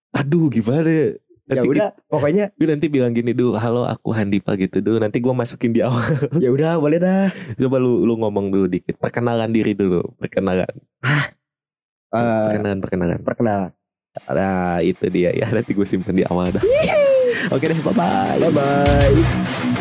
aduh gimana? ya? Ya Nanti udah, *laughs* pokoknya gue nanti bilang gini dulu, halo aku Handipa gitu dulu. Nanti gue masukin di awal. ya udah boleh dah. Coba lu lu ngomong dulu dikit. Perkenalan diri dulu. Perkenalan. Eh, perkenalan perkenalan. perkenalan. Nah itu dia ya. Nanti gue simpen di awal dah. Oke deh, bye bye. Bye bye.